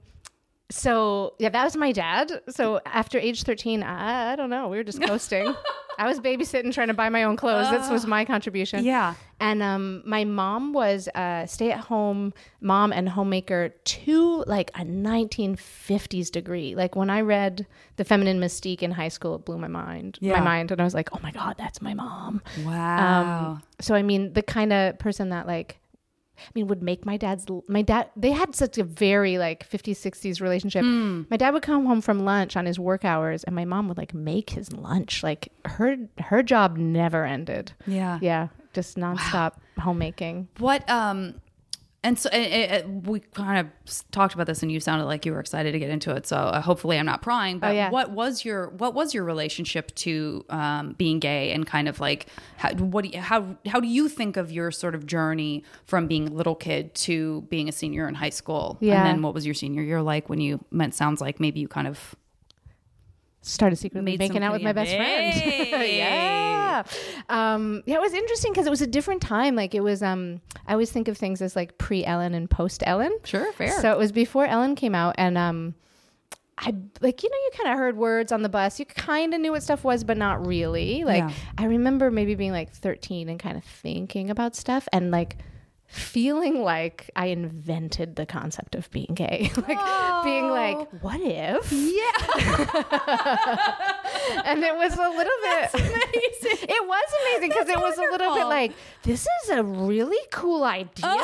so yeah, that was my dad. So after age 13, I, I don't know. We were just coasting. I was babysitting, trying to buy my own clothes. This was my contribution. Yeah. And um, my mom was a stay-at-home mom and homemaker to like a 1950s degree. Like when I read The Feminine Mystique in high school, it blew my mind. Yeah. My mind, and I was like, "Oh my god, that's my mom." Wow. Um, so I mean, the kind of person that like, I mean, would make my dad's my dad. They had such a very like 50s, 60s relationship. Hmm. My dad would come home from lunch on his work hours, and my mom would like make his lunch. Like her her job never ended. yeah. Yeah, just nonstop homemaking. What um and so it, it, we kind of talked about this and you sounded like you were excited to get into it so uh, hopefully i'm not prying but Oh, yeah. what was your what was your relationship to um, being gay and kind of like how, what do you, how how do you think of your sort of journey from being a little kid to being a senior in high school Yeah. and then what was your senior year like when you meant sounds like maybe you kind of Started secretly making out with my best friend. Yeah, um, yeah. It was interesting because it was a different time. Like it was. Um, I always think of things as like pre Ellen and post Ellen. Sure, fair. So it was before Ellen came out, and um, I like you know you kind of heard words on the bus. You kind of knew what stuff was, but not really. Like Yeah. I remember maybe being like 13 and kind of thinking about stuff and like feeling like I invented the concept of being gay. like being like, what if? Yeah. and it was a little bit amazing. It was amazing because it was a little bit like this is a really cool idea,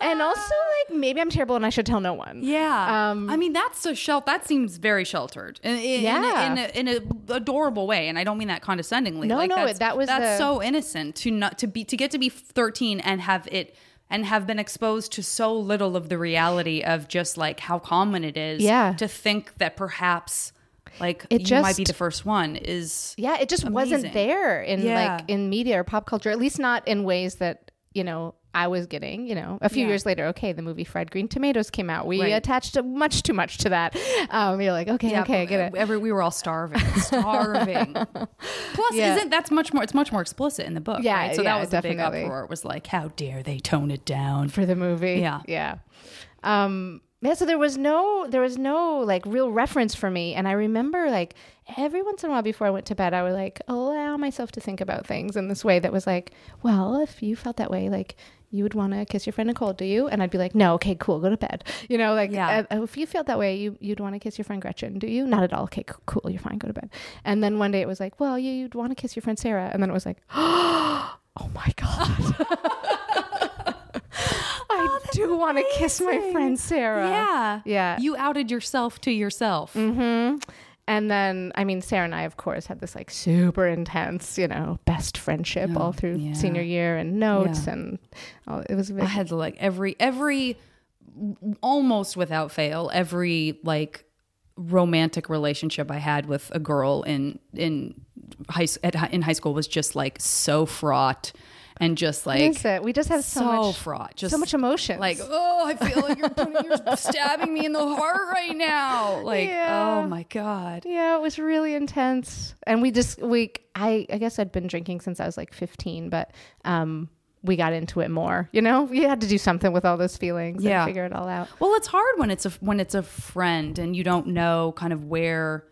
and also like maybe I'm terrible and I should tell no one. Yeah. Um, I mean, that's a shel- That seems very sheltered in, in, Yeah. in, a, in, a, in a adorable way, and I don't mean that condescendingly. No, like, no, that's, that was that's the- so innocent to not to be to get to be thirteen and have it and have been exposed to so little of the reality of just like how common it is. Yeah. To think that perhaps like It you might be the first one is Yeah, it just wasn't there in Yeah. like in media or pop culture, at least not in ways that, you know, I was getting, you know, a few Yeah. years later, okay, the movie Fried Green Tomatoes came out. We Right. attached much too much to that. Um, you're like, okay, okay, I get it. Every, we were all starving, starving. Plus, Yeah. isn't that's much more? It's much more explicit in the book. Yeah, right? So yeah, that was the big definitely. uproar. It was like, how dare they tone it down? for the movie. Yeah. Yeah. Um yeah, so there was no there was no like real reference for me. And I remember like every once in a while before I went to bed, I would like allow myself to think about things in this way that was like, well, if you felt that way, like you would want to kiss your friend Nicole, do you? And I'd be like, no, okay, cool, go to bed. You know, like Yeah. uh, if you felt that way, you you'd want to kiss your friend Gretchen, do you? Not at all. Okay, cool, you're fine, go to bed. And then one day it was like, well, you, you'd want to kiss your friend Sarah, and then it was like, oh my god. I do want to kiss my friend Sarah. Yeah, Yeah. You outed yourself to yourself. hmm And then, I mean, Sarah and I, of course, had this like super intense, you know, best friendship Oh, all through yeah. senior year and notes. Yeah. And all, it was a I had like every every almost without fail every like romantic relationship I had with a girl in in high at, in high school was just like so fraught and just like it? We just have so, so much, fraught, just so much emotion. like oh I feel like you're putting, you're stabbing me in the heart right now like Yeah. oh my god Yeah, it was really intense. And we just we I I guess I'd been drinking since I was like 15, but um we got into it more. You know, we had to do something with all those feelings Yeah. and figure it all out. Well, it's hard when it's a when it's a friend and you don't know kind of where.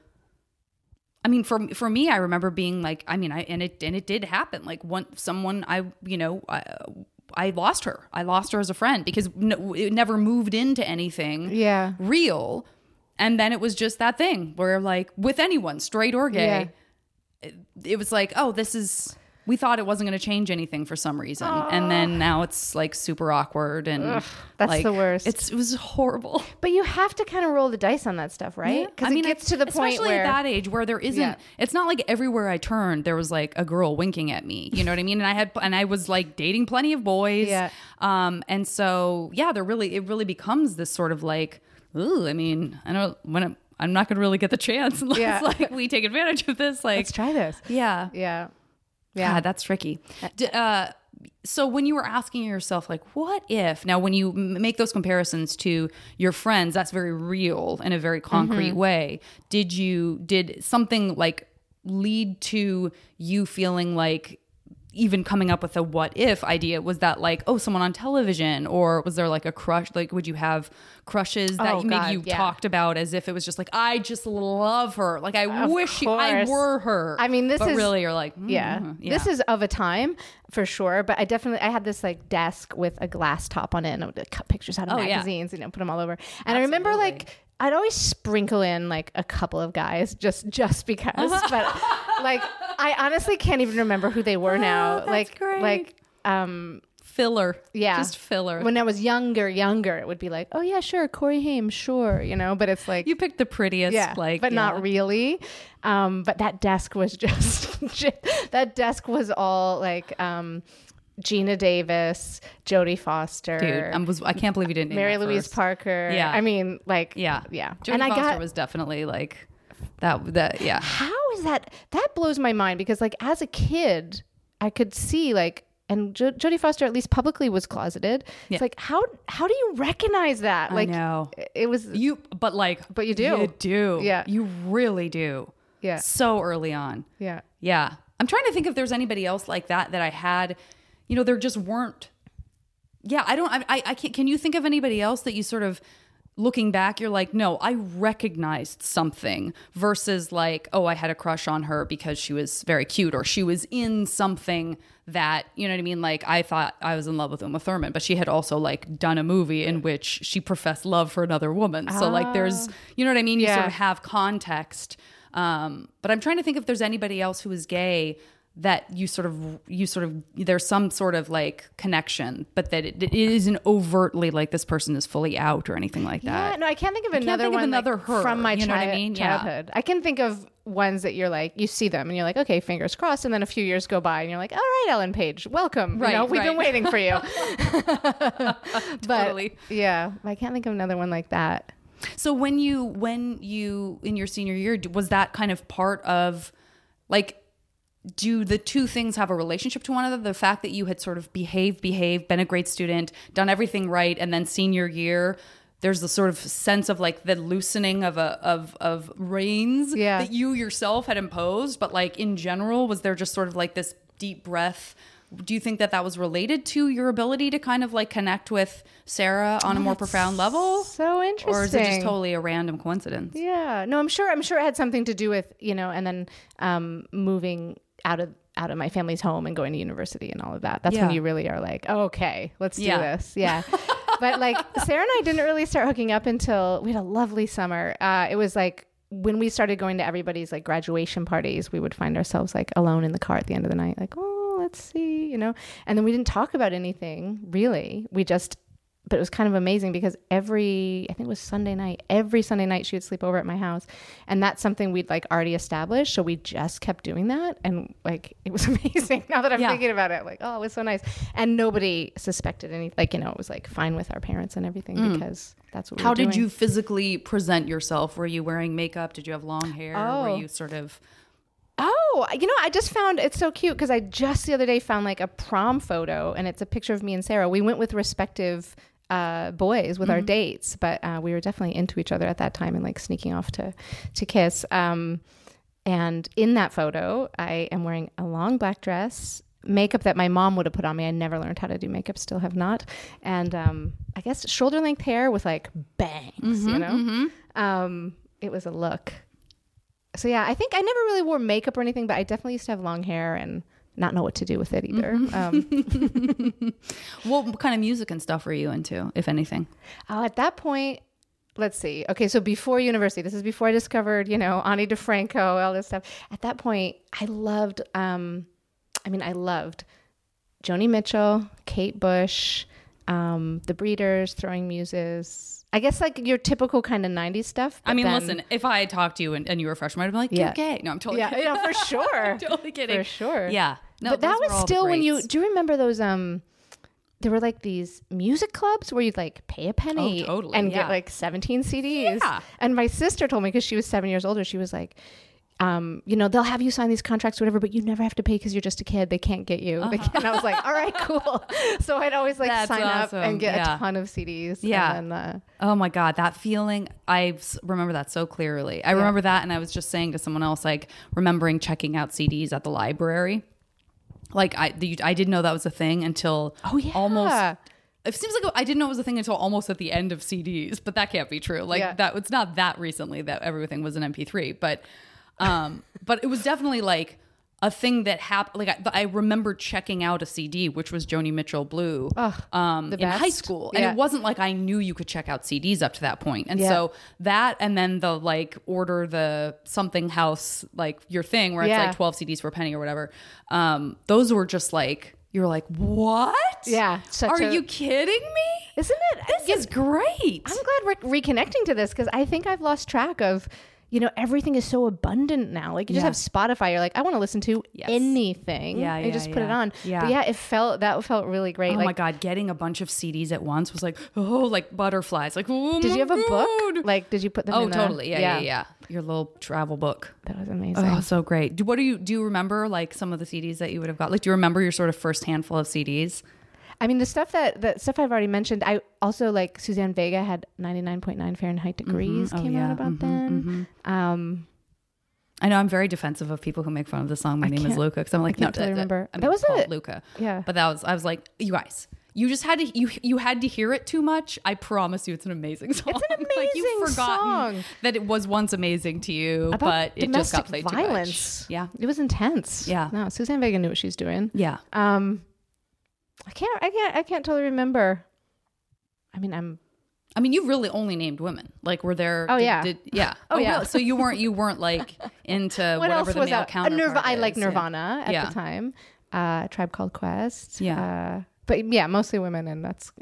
I mean, for for me, I remember being like, I mean, I and it and it did happen. Like one someone I you know I, I lost her. I lost her as a friend because no, it never moved into anything Yeah. real, and then it was just that thing where like with anyone, straight or gay, it, it was like, oh, this is. We thought it wasn't going to change anything for some reason, and then now it's like super awkward and that's like, the worst. It's it was horrible. But you have to kind of roll the dice on that stuff, right? Because it gets to the point especially where at that age where there isn't. Yeah. It's not like everywhere I turned there was like a girl winking at me. You know what I mean? And I had and I was like dating plenty of boys. Yeah. Um. And so yeah, there really it really becomes this sort of like, ooh. I mean, I don't when I'm, I'm not going to really get the chance unless Yeah. like we take advantage of this. Like, let's try this. yeah. Yeah. Yeah, Yeah. that's tricky. D- uh, so when you were asking yourself, like, what if now, when you m- make those comparisons to your friends, that's very real in a very concrete Mm-hmm. way. Did you did something like lead to you feeling like even coming up with a what if idea was that like oh someone on television or was there like a crush like would you have crushes that Oh, maybe God, you yeah. talked about as if it was just like i just love her like i Of wish you, i were her I mean, this but is- really you're like mm, Yeah. This is of a time for sure, but I definitely I had this like desk with a glass top on it and I would like, cut pictures out of Oh, yeah. magazines, you know, put them all over. And I remember like I'd always sprinkle in like a couple of guys just just because, but like I honestly can't even remember who they were now. Oh, that's like great. like um filler. yeah. just filler. When I was younger, younger, it would be like, oh yeah, sure, Corey Haim, sure, you know. But it's like you picked the prettiest, yeah, like, but yeah. not really. Um, but that desk was just that desk was all like um, Geena Davis, Jodie Foster, Dude, I was I can't believe you didn't. name Mary Louise first. Parker. Yeah. I mean, like, Yeah, yeah. Jodie and I Foster got was definitely like that. That yeah. how is that? That blows my mind because, like, as a kid, I could see like. And jo- Jodie Foster, at least publicly, was closeted. Yeah. It's like how how do you recognize that? Like, I know it was you, but like, But you do. you do, Yeah. you really do, Yeah. so early on. yeah. Yeah. I'm trying to think if there's anybody else like that that I had. You know, there just weren't. Yeah, I don't. I, I, can't. Can you think of anybody else that you sort of looking back, you're like, no, I recognized something versus like, oh, I had a crush on her because she was very cute or she was in something that, you know what I mean? Like, I thought I was in love with Uma Thurman, but she had also like done a movie in which she professed love for another woman. So, like, there's, you know what I mean? You Yeah. sort of have context Um, but I'm trying to think if there's anybody else who is gay that you sort of you sort of there's some sort of like connection, but that it, it isn't overtly like this person is fully out or anything like that. Yeah, no, I can't think of can't another think of one like, another her, from my you know what I chi- mean? Yeah. childhood. I can think of ones that you're like, you see them and you're like, okay, fingers crossed, and then a few years go by and you're like, all right, Ellen Page, welcome. you Right, know, we've been waiting for you. but Totally. yeah, I can't think of another one like that. So when you when you in your senior year was that kind of part of like do the two things have a relationship to one another? The fact that you had sort of behaved, behaved, been a great student, done everything right, and then senior year, there's the sort of sense of like the loosening of a of of reins Yeah. that you yourself had imposed. But like in general, was there just sort of like this deep breath? Do you think that that was related to your ability to kind of like connect with Sarah on a more profound level? So interesting. Or is it just totally a random coincidence? Yeah, no, I'm sure. I'm sure it had something to do with you know, and then um, moving out of out of my family's home and going to university and all of that. That's when you really are like, okay, let's do Yeah. this. Yeah. but like Sarah and I didn't really start hooking up until we had a lovely summer. Uh, it was like when we started going to everybody's like graduation parties, we would find ourselves like alone in the car at the end of the night, like, oh, let's see, you know. And then we didn't talk about anything really. We just but it was kind of amazing because every I think it was Sunday night, every Sunday night she would sleep over at my house, and that's something we'd like already established. So we just kept doing that, and like it was amazing. Now that I'm Yeah. thinking about it, like oh, it was so nice, and nobody suspected anything. Like you know, it was like fine with our parents and everything because that's what. we Mm. How did you physically present yourself? Were you wearing makeup? Did you have long hair? Oh. Were you sort of Oh, you know, I just found it's so cute because I just the other day found like a prom photo and it's a picture of me and Sarah. We went with respective uh, boys with our dates, but uh, we were definitely into each other at that time and like sneaking off to to kiss. Um, and in that photo, I am wearing a long black dress, makeup that my mom would have put on me. I never learned how to do makeup, still have not. And um, I guess shoulder length hair with like bangs, you know? Um, it was a look. So yeah, I think I never really wore makeup or anything, but I definitely used to have long hair and not know what to do with it either. Um, what kind of music and stuff were you into, if anything? oh, at that point, let's see. Okay, so before university, this is before I discovered, you know, Ani DiFranco, all this stuff. At that point, I loved. Um, I mean, I loved Joni Mitchell, Kate Bush, um, The Breeders, Throwing Muses. I guess like your typical kind of '90s stuff. I mean, then- listen, if I talked to you and, and you were a freshman, I'd be like, Yeah. gay. No, I'm totally yeah, kidding. yeah, for sure. totally kidding. For sure. Yeah. No, but that those were all was still when you do you remember those um there were like these music clubs where you'd like pay a penny Oh, totally, and yeah. get like 17 CDs. Yeah. And my sister told me because she was seven years older, she was like, um, you know, they'll have you sign these contracts, or whatever, but you never have to pay because you're just a kid. They can't get you. Can't. And I was like, all right, cool. So I'd always like That's sign up and get Yeah. a ton of CDs. Yeah. And then, uh, Oh my God, that feeling. I remember that so clearly. I remember that. And I was just saying to someone else, like, remembering checking out CDs at the library. Like, I, the, I didn't know that was a thing until Oh, yeah. almost. It seems like I didn't know it was a thing until almost at the end of CDs, but that can't be true. Like Yeah. that, it's not that recently that everything was an MP3, but, um, but it was definitely like a thing that happened. Like I, I remember checking out a CD, which was Joni Mitchell Blue, um, the in high school, and Yeah. it wasn't like I knew you could check out CDs up to that point. And Yeah. so that, and then the like order the something house like your thing where it's like twelve CDs for a penny or whatever. Um, those were just like you're like what? Yeah, Are a- you kidding me? isn't it? This is great. I'm glad we're reconnecting to this because I think I've lost track of, you know, everything is so abundant now. Like you just Yeah. have Spotify. You're like, I want to listen to Yes. anything. Yeah, and you yeah, just put it on. Yeah. But yeah, it felt that felt really great. Oh like, my god, getting a bunch of CDs at once was like oh, like butterflies. Like oh, did you have a book? Like, did you put them? Oh, in a- totally. Yeah, yeah, yeah, Your little travel book. That was oh, amazing. Oh, so great. Do, what do you do? You remember like some of the CDs that you would have got? Like, do you remember your sort of first handful of CDs? I mean, the stuff that the stuff I've already mentioned. I also like Suzanne Vega had 99.9 Fahrenheit degrees Oh, came yeah. out about then. Um, I know I'm very defensive of people who make fun of the song. My name is Luka because I'm like, I can't no, totally remember. I mean, That was it Luka. yeah. but that was I was like, you guys, you just had to you you had to hear it too much. I promise you, it's an amazing song. It's an amazing like you've forgotten song. that it was once amazing to you, about but it just got played too much. Yeah, It was intense. Yeah. No, Suzanne Vega knew what she was doing. yeah. Um, I can't, I can't, I can't totally remember. I mean, I'm. I mean, you really only named women. Like, were there? Oh, did- yeah. did- yeah. Oh, yeah. really? So you weren't you weren't like into what whatever the was male out? Counterpart Nirva- I like Yeah. Nirvana at Yeah. the time. Uh, Tribe Called Quest. Yeah. Uh, but yeah, mostly women, and that's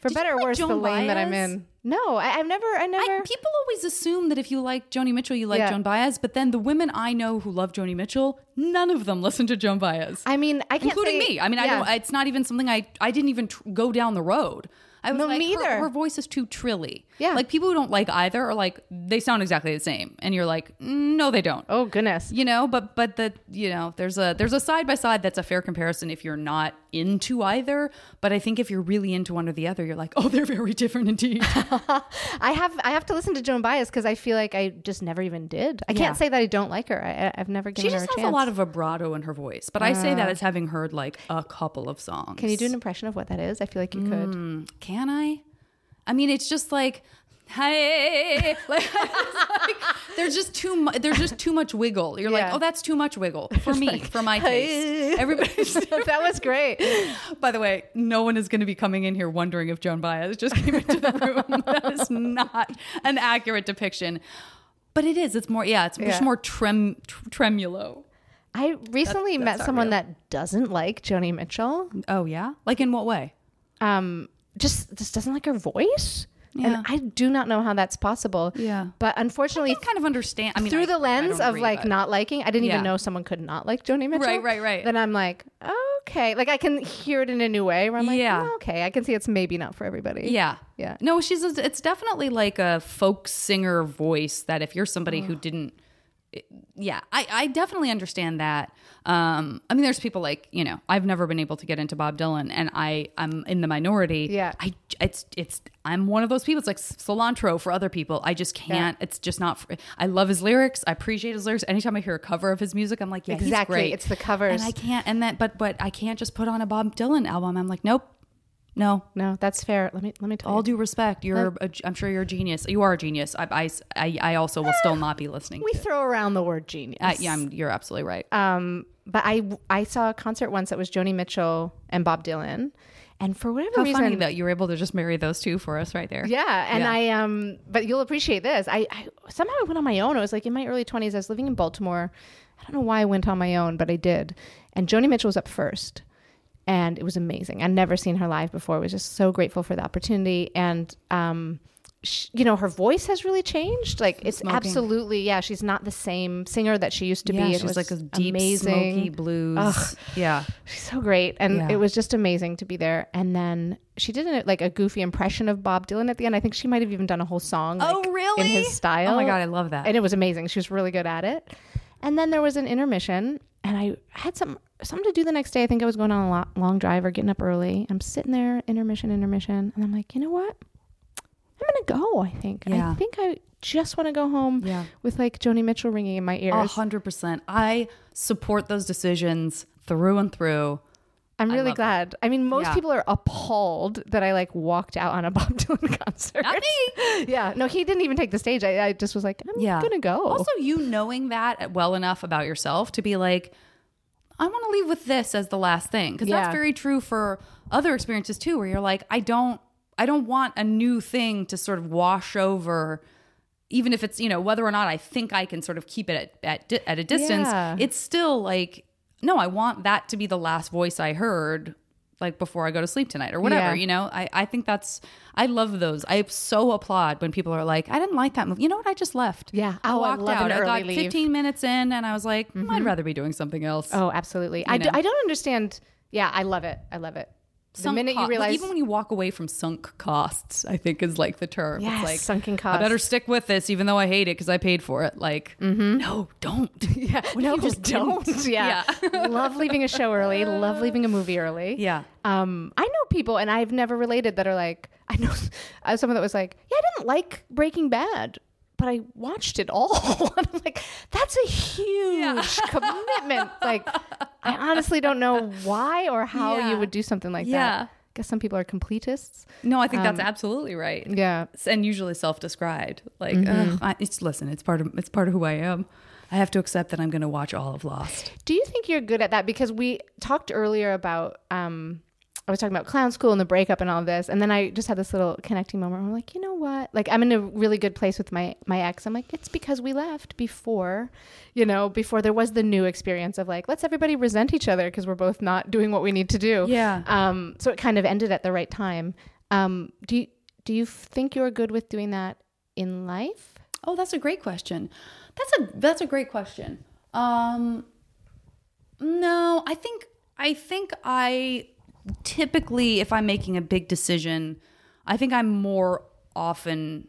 for Did better or like worse the Joan lane that I'm in. No, I, I've never. I never. I, people always assume that if you like Joni Mitchell, you like Yeah. Joan Baez. But then the women I know who love Joni Mitchell, none of them listen to Joan Baez, I mean, I can't including say- me. I mean, I don't. It's not even something I. I didn't even tr- go down the road. I was No, like, me her- Her, voice is too trilly. Yeah. like people who don't like either are like they sound exactly the same, and you're like, "Mm, no, they don't. Oh goodness. You know, but but the you know there's a there's a side by side that's a fair comparison if you're not into either. But I think if you're really into one or the other, you're like, oh, they're very different indeed. I have I have to listen to Joan Baez because I feel like I just never even did. I Yeah. can't say that I don't like her. I, I've never She given just her a has a lot of vibrato in her voice, but I say that as having heard like a couple of songs. Can you do an impression of what that is? I feel like you could. Mm. Can I? I mean, it's just like, hey, like, like, there's just too much. There's just too much wiggle. You're like, oh, that's too much wiggle for me, for my taste. Everybody's. that was great. By the way, no one is going to be coming in here wondering if Joan Baez just came into the room. that is not an accurate depiction. But it is. It's more. Yeah, it's just Yeah. more trem tr- tremulo. I recently that's met someone real. that doesn't like Joni Mitchell. Oh yeah. Like in what way? Um, just just doesn't like her voice. Yeah. And I do not know how that's possible. Yeah. But unfortunately, I kind of understand. I mean, through I- the lens of agree, like but- not liking, I didn't Yeah. even know someone could not like Joni Mitchell. Right, right, right. Then I'm like, okay, like I can hear it in a new way. Where I'm like, Yeah. "Oh, okay, I can see it's maybe not for everybody. Yeah. Yeah. No, she's a, it's definitely like a folk singer voice that if you're somebody who didn't yeah, I, I definitely understand that. Um, I mean, there's people like you know, I've never been able to get into Bob Dylan, and I I'm in the minority. Yeah. I it's it's I'm one of those people. It's like cilantro for other people. I just can't. It's just not. For, I love his lyrics. I appreciate his lyrics. Anytime I hear a cover of his music, I'm like, yeah, Exactly. It's the covers. and I can't. And that, but but I can't just put on a Bob Dylan album. I'm like, nope, no. No, that's fair. Let me let me tell All you. due respect, you're. A, I'm sure you're a genius. You are a genius. I, I, I, also will still not be listening. we to- throw around the word genius. Uh, yeah, I'm, you're absolutely right. Um, but I I saw a concert once that was Joni Mitchell and Bob Dylan, and for whatever How reason, funny that you were able to just marry those two for us right there. Yeah, and Yeah. I um, but you'll appreciate this. I, I somehow I went on my own. I was like in my early twenties. I was living in Baltimore. I don't know why I went on my own, but I did. And Joni Mitchell was up first, and it was amazing. I'd never seen her live before. I was just so grateful for the opportunity. And um, sh you know, her voice has really changed. Like it's Smoking. absolutely yeah. She's not the same singer that she used to yeah, be. It she's was like a deep, amazing. smoky blues. Ugh. Yeah, She's so great, and Yeah. it was just amazing to be there. And then she did a, like a goofy impression of Bob Dylan at the end. I think she might have even done a whole song. Oh, like, really? In his style. Oh my God, I love that. And it was amazing. She was really good at it. And then there was an intermission, and I had some something to do the next day. I think I was going on a lo- long drive or getting up early. I'm sitting there, intermission, intermission, and I'm like, you know what? I'm gonna go. I think. Yeah. I think I just want to go home Yeah. with like Joni Mitchell ringing in my a ears. hundred percent. I support those decisions through and through. I'm really glad. I mean, most Yeah. people are appalled that I like walked out on a Bob Dylan concert. Not me. yeah, no, he didn't even take the stage. I, I just was like, I'm Yeah, gonna go. Also, you knowing that well enough about yourself to be like, I want to leave with this as the last thing because Yeah. that's very true for other experiences too, where you're like, I don't, I don't want a new thing to sort of wash over. Even if it's you know whether or not I think I can sort of keep it at at, at a distance, Yeah. it's still like no, I want that to be the last voice I heard like before I go to sleep tonight or whatever. Yeah. You know, I I think that's I love those. I so applaud when people are like, I didn't like that movie. You know what? I just left. Yeah. I Oh, I walked love out. I got leave. Mm-hmm. 15 minutes in, and I was like, "Mm, I'd rather be doing something else. oh, absolutely. I. I don't understand. Yeah, I love it. I love it. The minute you realize, even when you walk away from sunk costs, I think is like the term. Yes, it's like sunken I better stick with this, even though I hate it because I paid for it. Like, no, don't. yeah, no, just don't. didn't? Yeah, love leaving a show early. Love leaving a movie early. Yeah. Um, I know people, and I've never related that are like, I know uh, someone that was like, yeah, I didn't like Breaking Bad, but I watched it all. and I'm like, that's a huge commitment. Like, I honestly don't know why or how Yeah. you would do something like Yeah. that. I guess some people are completists. No, I think Um, that's absolutely right. Yeah. and usually self-described. Like, Mm-hmm. I, it's listen, it's part of it's part of who I am. I have to accept that I'm going to watch all of Lost. Do you think you're good at that? Because we talked earlier about um, I was talking about clown school and the breakup and all this, and then I just had this little connecting moment. Where I'm like, you know what? Like I'm in a really good place with my my ex. I'm like, it's because we left before, you know, before there was the new experience of like, let's everybody resent each other because we're both not doing what we need to do. Yeah. Um. So it kind of ended at the right time. Um. Do you do you think you're good with doing that in life? Oh, that's a great question. That's a that's a great question. Um no, I think I think I typically if I'm making a big decision, I think I'm more often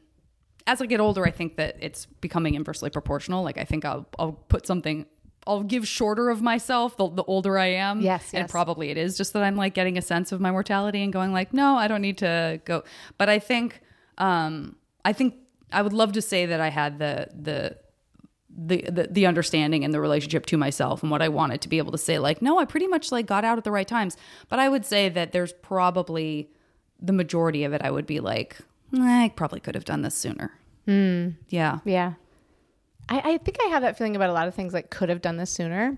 as I get older, I think that it's becoming inversely proportional. Like I think I'll I'll put something I'll give shorter of myself the, the older I am. Yes, And yes. probably it is just that I'm like getting a sense of my mortality and going like, no, I don't need to go. But I think um I think I would love to say that I had the the the, the the understanding and the relationship to myself and what I wanted to be able to say like no I pretty much like got out at the right times but I would say that there's probably the majority of it I would be like eh, I probably could have done this sooner hmm. yeah Yeah. I, I think I have that feeling about a lot of things like could have done this sooner.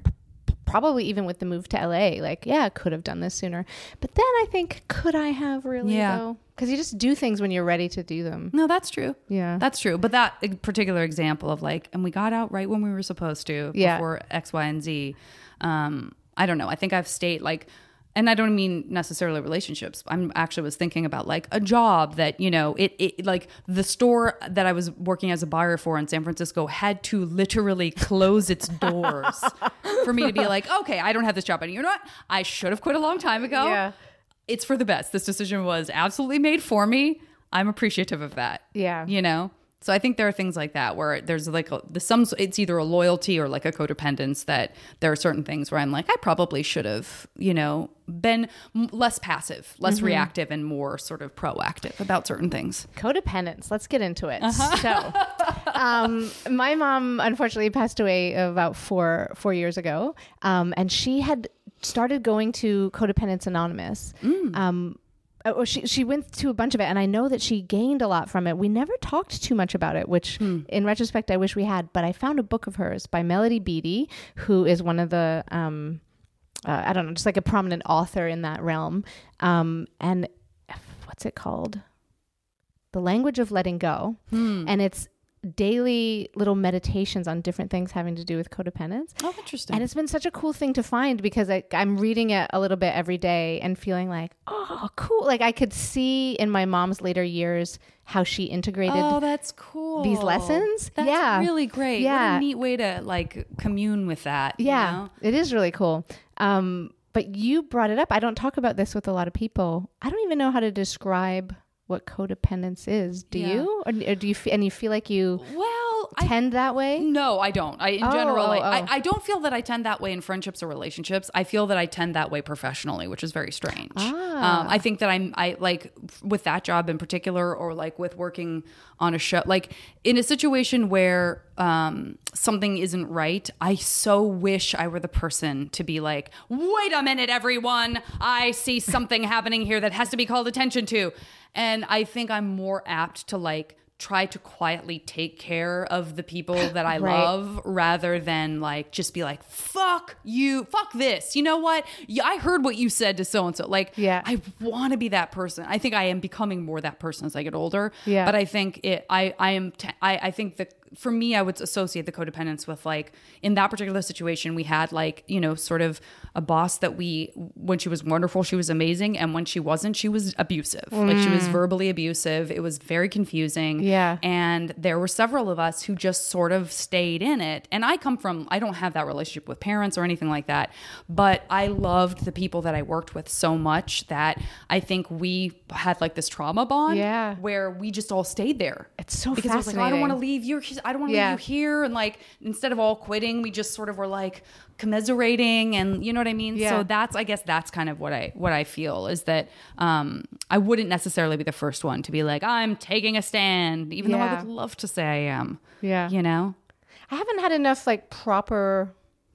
Probably even with the move to LA, like, yeah, could have done this sooner. But then I think, could I have really Yeah. though? Because you just do things when you're ready to do them. no that's true Yeah. that's true but that particular example of like and we got out right when we were supposed to Yeah. before X Y and Z um I don't know I think I've stayed like and I don't mean necessarily relationships. I'm actually was thinking about like a job that, you know, it, it like the store that I was working as a buyer for in San Francisco had to literally close its doors for me to be like, okay, I don't have this job. And you know what? I should have quit a long time ago. Yeah. It's for the best. This decision was absolutely made for me. I'm appreciative of that. Yeah. You know? So I think there are things like that where there's like a, the some it's either a loyalty or like a codependence that there are certain things where I'm like I probably should have you know been less passive, less reactive, and more sort of proactive about certain things. Codependence. Let's get into it. Uh-huh. So, um, my mom unfortunately passed away about four four years ago, um, and she had started going to Codependence Anonymous. Mm. Um, oh, she she went to a bunch of it, and I know that she gained a lot from it. We never talked too much about it, which Hmm. in retrospect I wish we had. But I found a book of hers by Melody Beattie, who is one of the um, uh, I don't know, just like a prominent author in that realm. Um, and what's it called? The Language of Letting Go. Hmm. And it's daily little meditations on different things having to do with codependence. Oh, interesting. And it's been such a cool thing to find because I, I'm reading it a little bit every day and feeling like, oh, cool. Like I could see in my mom's later years how she integrated. Oh, that's cool. these lessons? That's Yeah. really great. Yeah. What a neat way to like commune with that. you yeah, know? it is really cool. Um, but you brought it up. I don't talk about this with a lot of people. I don't even know how to describe what codependence is. Do Yeah. you? Or, or do you? F- and you feel like you Well, I tend that way? No, I don't. I in Oh, general, oh, I, oh. I, I don't feel that I tend that way in friendships or relationships. I feel that I tend that way professionally, which is very strange. Ah. Um, I think that I'm I like with that job in particular, or like with working on a show, like in a situation where um, something isn't right. I so wish I were the person to be like, wait a minute, everyone, I see something happening here that has to be called attention to, and I think I'm more apt to like try to quietly take care of the people that I Right. love rather than like just be like fuck you fuck this you know what yeah, I heard what you said to so and so like Yeah. I want to be that person I think I am becoming more that person as I get older Yeah. but I think it I I am t- I I think that for me I would associate the codependence with like in that particular situation we had like you know sort of a boss that we when she was wonderful she was amazing and when she wasn't she was abusive like she was verbally abusive it was very confusing Mm. Yeah. and there were several of us who just sort of stayed in it. And I come from, I don't have that relationship with parents or anything like that, but I loved the people that I worked with so much that I think we had like this trauma bond Yeah. where we just all stayed there. It's so because it was like, I don't want to leave you. I don't want to Yeah. leave you here. And like, instead of all quitting, we just sort of were like commiserating and you know what I mean? Yeah. So that's, I guess that's kind of what I, what I feel is that, um, I wouldn't necessarily be the first one to be like, I'm taking a stand, even though I would love to say I am. Yeah. You know? I haven't had enough like proper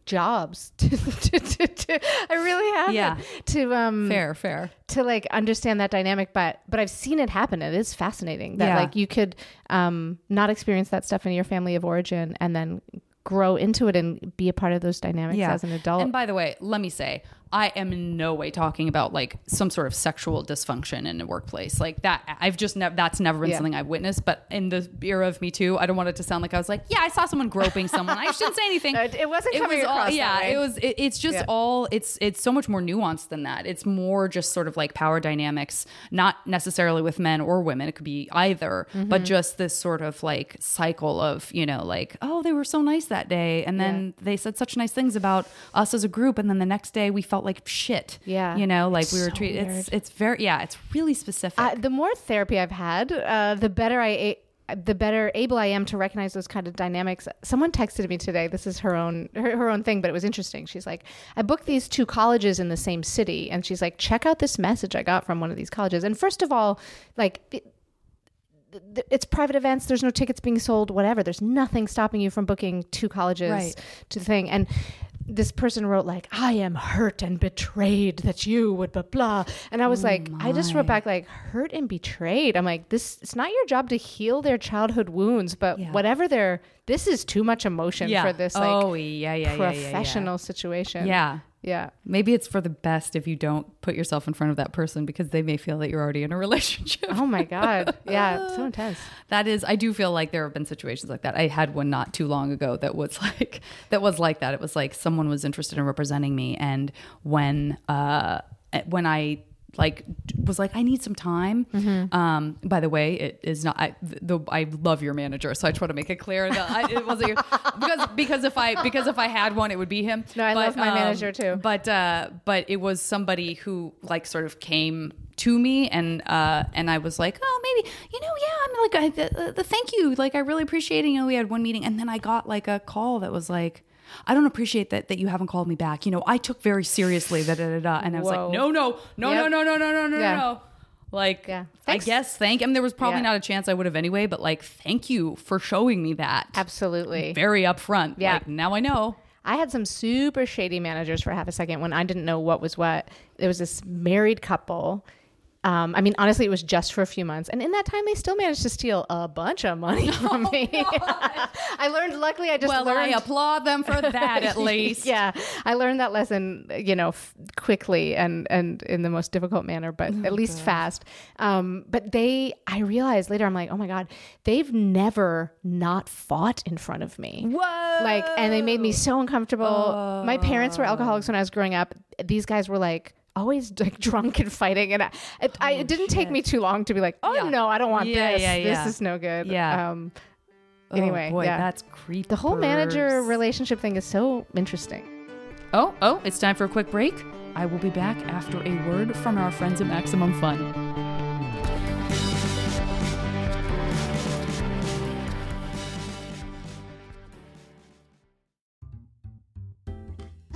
jobs to, to, to, to I really haven't Yeah. to um Fair, fair. to like understand that dynamic but but I've seen it happen it is fascinating that Yeah. like you could um not experience that stuff in your family of origin and then grow into it and be a part of those dynamics as an adult And by the way, let me say, I am in no way talking about like some sort of sexual dysfunction in the workplace. Like that, I've just never, that's never been Yeah. something I've witnessed. But in the era of Me Too, I don't want it to sound like I was like, yeah, I saw someone groping someone. I shouldn't say anything. No, it- it wasn't coming all, across that Yeah, way. it was, it, it's just Yeah. all, it's, it's so much more nuanced than that. It's more just sort of like power dynamics, not necessarily with men or women. It could be either, Mm-hmm. but just this sort of like cycle of, you know, like, oh, they were so nice that day. And then they said such nice things about us as a group. And then the next day we felt like shit. Yeah. You know, like we were so treated, it's, weird. it's very, yeah, it's really specific. I, the more therapy I've had, uh, the better I. A- the better able I am to recognize those kind of dynamics. Someone texted me today. This is her own her, her own thing, but it was interesting. She's like, "I booked these two colleges in the same city," and she's like, "Check out this message I got from one of these colleges." And first of all, like. It, it's private events. There's no tickets being sold. Whatever. There's nothing stopping you from booking two colleges Right. to the thing. And this person wrote like, "I am hurt and betrayed that you would blah blah." And I was oh like, I just wrote back like, "Hurt and betrayed." I'm like, this. It's not your job to heal their childhood wounds, but Yeah. whatever their. This is too much emotion yeah. for this like oh, yeah, yeah. professional situation. Yeah. Yeah. Maybe it's for the best if you don't put yourself in front of that person because they may feel that you're already in a relationship. Oh my god. Yeah. So intense. That is, I do feel like there have been situations like that. I had one not too long ago that was like that was like that. It was like someone was interested in representing me, and when uh when I like was like I need some time. Um, by the way, it is not. I the I love your manager, so I just want to make it clear that I, it wasn't your, because because if I because if I had one, it would be him. No, I love my manager too. But uh, but it was somebody who like sort of came to me and uh and I was like, oh maybe you know yeah I'm like I, the, the thank you like I really appreciate it. You know we had one meeting and then I got like a call that was like. I don't appreciate that that you haven't called me back. You know, I took very seriously da da da da, and I was Whoa. like, no, no, no, Yep. no, no, no, no, no, no, Yeah. no. Like, Yeah. I guess thank. I mean, there was probably Yeah. not a chance I would have anyway, but like, thank you for showing me that. Absolutely. Very upfront. Yeah. Like, now I know. I had some super shady managers for half a second when I didn't know what was what. There was this married couple. Um, I mean, honestly, it was just for a few months, and in that time, they still managed to steal a bunch of money from me. I learned. Luckily, I just well, learned. I applaud them for that at least. yeah, I learned that lesson, you know, f- quickly and and in the most difficult manner, but Oh, at least fast. Um, but they, I realized later, I'm like, oh my god, they've never not fought in front of me. Whoa. Like, and they made me so uncomfortable. My parents were alcoholics when I was growing up. These guys were like. Always like drunk and fighting, and I, it, I, it didn't take me too long to be like, "Oh Yeah. no, I don't want Yeah, this. yeah. This is no good." Yeah. Um, Oh, anyway, boy, yeah. that's creepy. the whole manager relationship thing is so interesting. Oh, oh, it's time for a quick break. I will be back after a word from our friends at Maximum Fun.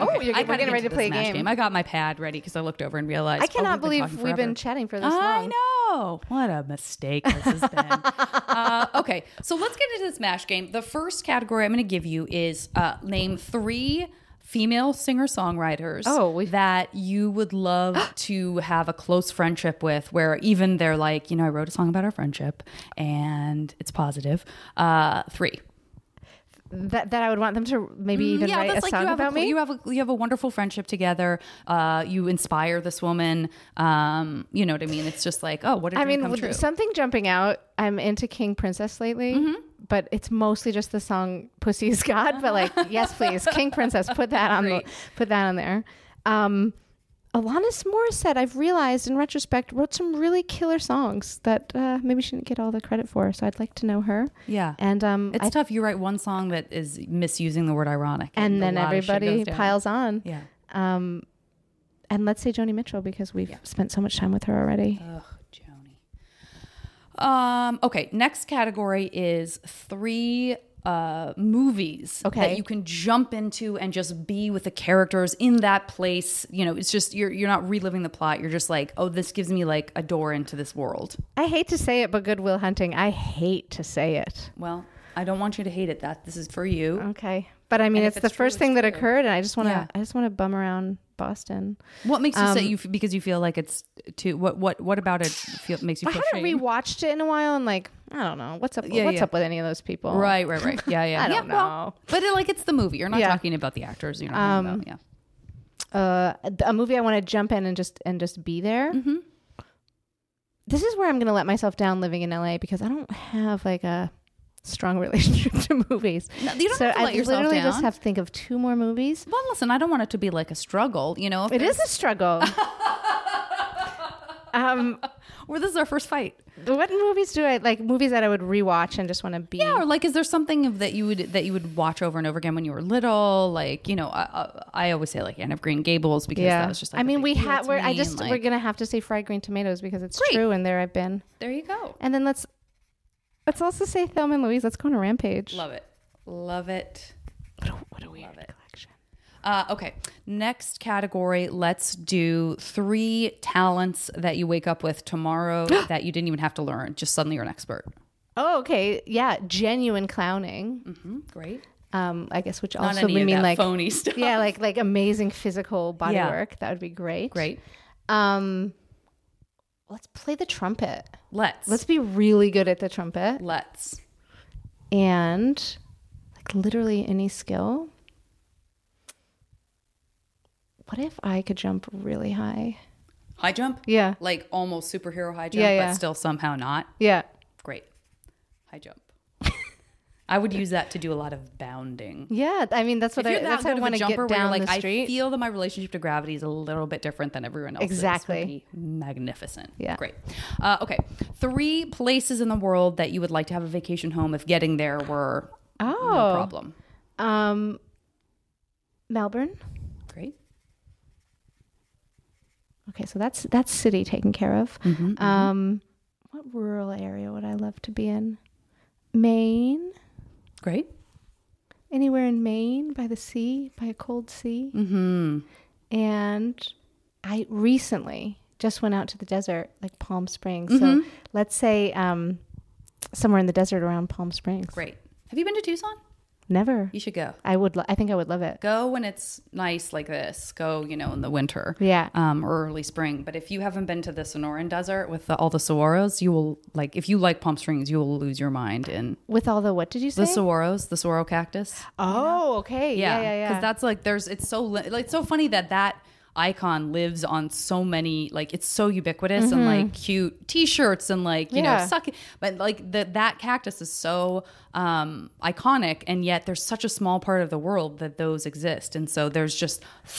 Oh, you're, I we're getting ready to play a Smash game. I got my pad ready because I looked over and realized I oh, cannot been believe we've been chatting for this I long. I know. What a mistake this has been. uh, okay, so let's get into this Smash game. The first category I'm going to give you is uh, name three female singer songwriters Oh, that you would love to have a close friendship with, where even they're like, you know, I wrote a song about our friendship and it's positive. Uh, three. That that I would want them to maybe even write a song you have about a, me. You have a you have a wonderful friendship together. Uh, you inspire this woman. Um, you know what I mean? It's just like, oh, what did I mean, something jumping out. I'm into King Princess lately, Mm-hmm. but it's mostly just the song "Pussy Is God." But like, yes, please, King Princess, put that on the put that on there. Um, Alanis Morissette, I've realized in retrospect, wrote some really killer songs that uh, maybe she didn't get all the credit for. So I'd like to know her. yeah, And um, it's I- tough. You write one song that is misusing the word ironic, and a then lot of shit everybody piles on. Yeah, Um, and let's say Joni Mitchell because we've spent so much time with her already. Ugh, Joni. Um, okay, next category is three uh movies Okay. that you can jump into and just be with the characters in that place. You know, it's just you're you're not reliving the plot. You're just like, oh, this gives me like a door into this world. I hate to say it, but Good Will Hunting. I hate to say it. Well, I don't want you to hate it. That this is for you. Okay, but I mean, And it's the true, first it's thing that occurred, and I just want to. Yeah. I just want to bum around Boston. What makes you say Um, you f- because you feel like it's too what what what about it feel makes you I feel haven't shame? rewatched it in a while, and like, I don't know what's up. Yeah, what's yeah. up with any of those people? Right, right, right. Yeah, yeah. I don't well, know. but it, like it's the movie. You're not Yeah. talking about the actors. You're not talking Um, about yeah. uh, a movie I want to jump in and just and just be there. Mm-hmm. This is where I'm going to let myself down living in LA because I don't have like a strong relationship to movies. No, you don't so have to I yourself literally down. just have to think of two more movies. Well, listen, I don't want it to be like a struggle. You know, It is a struggle. um, Well, this is our first fight. what movies do I like? Movies that I would rewatch and just want to be. Yeah, or like, is there something that you would that you would watch over and over again when you were little? Like, you know, I, I, I always say like Anne of Green Gables because yeah. that was just. Like I mean, we have. We're. I just. like, we're gonna have to say fried green tomatoes because it's Great. true, and there I've been. There you go. And then let's. Let's also say Thelma and Louise. Let's go on a rampage. Love it. Love it. What a, what a weird collection. Uh, okay. Next category. Let's do three talents that you wake up with tomorrow that you didn't even have to learn. Just suddenly you're an expert. Oh, okay. Yeah, genuine clowning. Mm-hmm. Great. Um, I guess which Not also would mean like phony stuff. Yeah, like like amazing physical body Yeah. work. That would be great. Great. Um, let's play the trumpet. Let's. Let's be really good at the trumpet Let's. and like literally any skill. What if I could jump really high? High jump? Yeah. Like almost superhero high jump, Yeah, yeah. but still somehow not. Yeah. Great. High jump. I would use that to do a lot of bounding. Yeah. I mean, that's what if I, that that's I want to get down like, the street. I feel that my relationship to gravity is a little bit different than everyone else's. Exactly. Magnificent. Yeah. Great. Uh, okay. Three places in the world that you would like to have a vacation home if getting there were no oh. problem. Um, Melbourne. Great. Okay, so that's that's city taken care of. Mm-hmm, Um, what rural area would I love to be in? Maine. Great. Anywhere in Maine, by the sea, by a cold sea. Mm-hmm. And I recently just went out to the desert, like Palm Springs. Mm-hmm. So let's say um, somewhere in the desert around Palm Springs. Great. Have you been to Tucson? Never. You should go. I would. Lo- I think I would love it. Go when it's nice like this. Go, you know, in the winter. Yeah. Um, or early spring. But if you haven't been to the Sonoran Desert with the, all the saguaros, you will like. If you like Palm Springs, you will lose your mind in With all the what did you say? the saguaros, the saguaro cactus. oh, okay. Yeah, yeah, yeah. Because that's like there's. It's so li- like it's so funny that that icon lives on so many like it's so ubiquitous and like cute t-shirts and like you Mm-hmm. Yeah. know suck but like the, that cactus is so um iconic and yet there's such a small part of the world that those exist and so there's just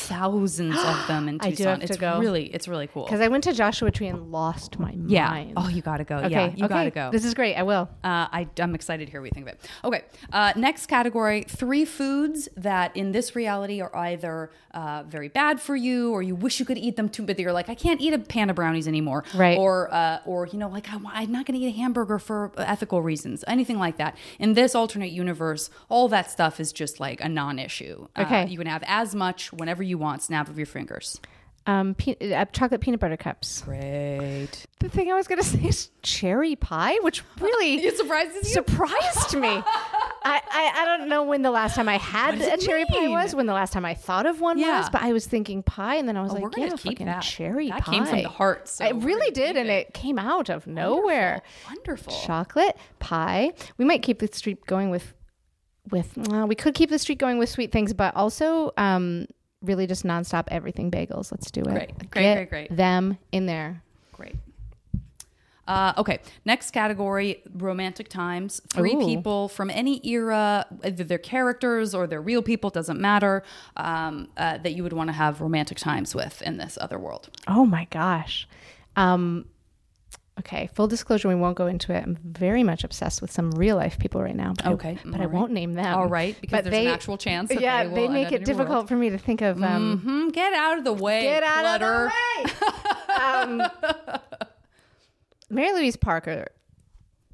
thousands of them in Tucson. I do have to it's go. really it's really cool Because I went to Joshua Tree and lost my yeah mind. oh you gotta go okay. yeah you okay. gotta go This is great. I will. uh, I, I'm excited to hear what you think of it. Okay, uh, next category: three foods that in this reality are either uh, very bad for you, or you wish you could eat them too, but you're like, I can't eat a pan of brownies anymore, Right. Or, uh, or you know, like I, I'm not going to eat a hamburger for ethical reasons, anything like that. In this alternate universe, all that stuff is just like a non-issue. Uh, Okay. you can have as much whenever you want, snap of your fingers. Um, pe- uh, chocolate peanut butter cups. Great. The thing I was going to say is cherry pie, which really It surprises you? surprised me. I, I, I don't know when the last time I had a cherry pie was, when the last time I thought of one Yeah. was, but I was thinking pie, and then I was Oh, we're like, gonna yeah, keep fucking that. cherry That pie. came from the heart, so it really did, and it. it came out of nowhere. Wonderful. Chocolate pie. We might keep the streak going with, with. Well, we could keep the streak going with sweet things, but also, um, really just nonstop everything bagels. Let's do it. Great. Great, Get great, great. Them in there. Great. Uh, okay, next category romantic times. Three Ooh. people from any era, either their characters or their real people, doesn't matter, um, uh, that you would want to have romantic times with in this other world. Oh my gosh. Um Okay, full disclosure, we won't go into it. I'm very much obsessed with some real life people right now. But I- Okay, but I all right. won't name them. All right, because But there's an actual chance that yeah, they will they make it difficult world. for me to think of. Um, Mhm, Get out of the way. Get out clutter. of the way. Mary Louise Parker,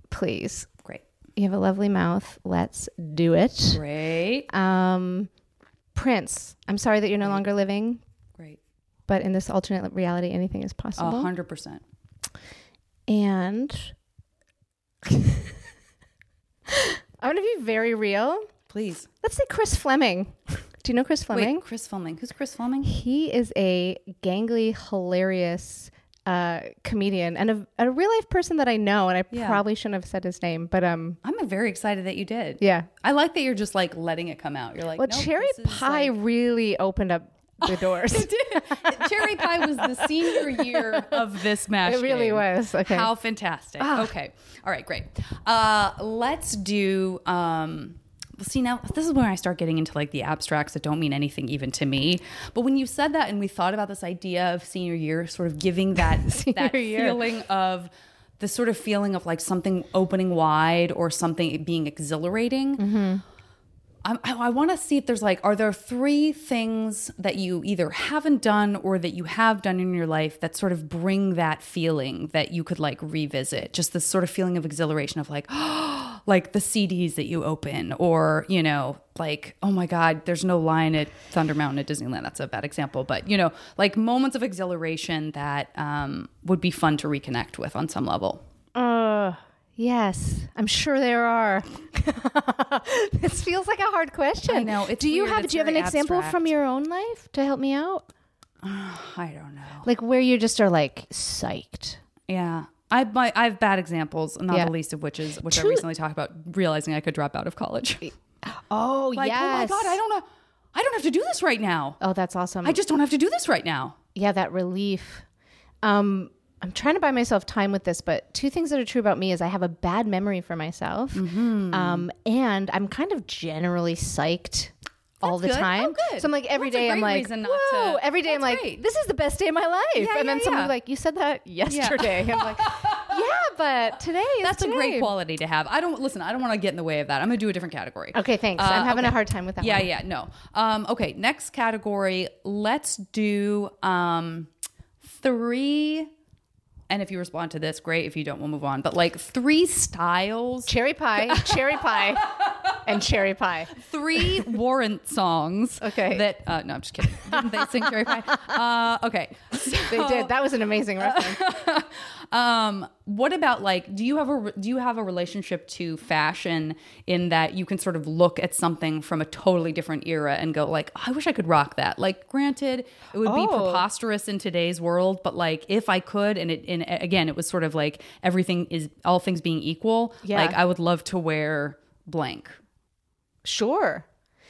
please. Great. You have a lovely mouth. Let's do it. Great. Um, Prince, I'm sorry that you're no longer living, Great. but in this alternate reality, anything is possible. A hundred percent. And I'm going to be very real. Please. Let's say Chris Fleming. Do you know Chris Fleming? Wait, Chris Fleming. Who's Chris Fleming? He is a gangly, hilarious uh, comedian and a, a real life person that I know. And I Yeah. probably shouldn't have said his name, but um, I'm very excited that you did. yeah. I like that you're just like letting it come out. You're like, Well, nope, cherry pie like- really opened up the doors. cherry pie was the senior year of this match. It really game. was. Okay. How fantastic. Okay. All right, great. Uh, let's do. Um, see now this is where I start getting into like the abstracts that don't mean anything even to me. But when you said that and we thought about this idea of senior year, sort of giving that that year. feeling of the sort of feeling of like something opening wide or something being exhilarating. Mm-hmm. I, I want to see if there's like, are there three things that you either haven't done or that you have done in your life that sort of bring that feeling that you could like revisit? Just this sort of feeling of exhilaration of like, oh, like the CDs that you open, or, you know, like, oh my God, there's no line at Thunder Mountain at Disneyland. That's a bad example, but, you know, like moments of exhilaration that um, would be fun to reconnect with on some level. Uh, yes, I'm sure there are. this feels like a hard question. I know, it's do you weird, have do you have an very example from your own life to help me out? I don't know. Like where you just are like psyched. Yeah. I, my, I have bad examples, not Yeah. the least of which is which I Two- recently talked about realizing I could drop out of college. Oh like, yes. oh my god, I don't know, I don't have to do this right now. Oh, that's awesome. I just don't have to do this right now. yeah, that relief. Um, I'm trying to buy myself time with this, but two things that are true about me is I have a bad memory for myself, Mm-hmm. um, and I'm kind of generally psyched all the good. time. Oh. So I'm like every day I'm like, not whoa! to- Every day I'm like, great. this is the best day of my life. Yeah, and then yeah, like, you said that yesterday. I'm like, yeah, but today is That's a great quality to have. I don't listen. I don't want to get in the way of that. I'm gonna do a different category. Okay, thanks. Uh, I'm having okay. a hard time with that. Yeah, one. yeah, no. Um, okay, next category. Let's do um, three. And if you respond to this, great. If you don't, we'll move on. But like three styles Cherry pie, cherry pie, and cherry pie. three warrant songs. Okay. That uh, no, I'm just kidding. Didn't they sing Cherry Pie? Uh, okay. They did. That was an amazing reference. Um, what about like? Do you have a do you have a relationship to fashion in that you can sort of look at something from a totally different era and go like, I wish I could rock that. Like, granted, it would be Oh. preposterous in today's world, but like if I could, and it and again, it was sort of like everything is all things being equal. Yeah. Like I would love to wear blank. Sure.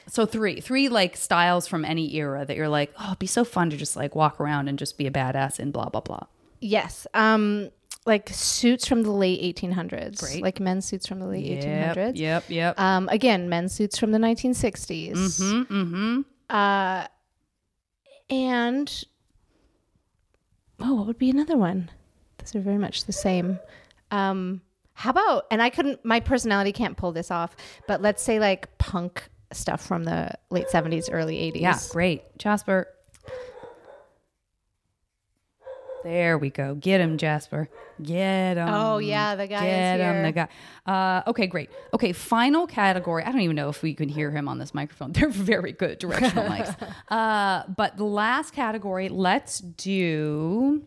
So three, three like styles from any era that you're like, oh, it'd be so fun to just like walk around and just be a badass in blah blah blah. Yes. Um, like suits from the late 1800s. Great. Like men's suits from the late 1800s. Yep, yep. Um, again, men's suits from the 1960s. mm-hmm, mm-hmm. Uh, and oh, what would be another one? Those are very much the same. Um, how about? And I couldn't. My personality can't pull this off. But let's say like punk stuff from the late 70s, early 80s. Yeah, great, Jasper. There we go. Get him, Jasper. Get him. Oh, yeah, the guy is Get him, the guy. Uh, okay, great. Okay, final category. I don't even know if we can hear him on this microphone. They're very good directional mics. Uh, but the last category, let's do.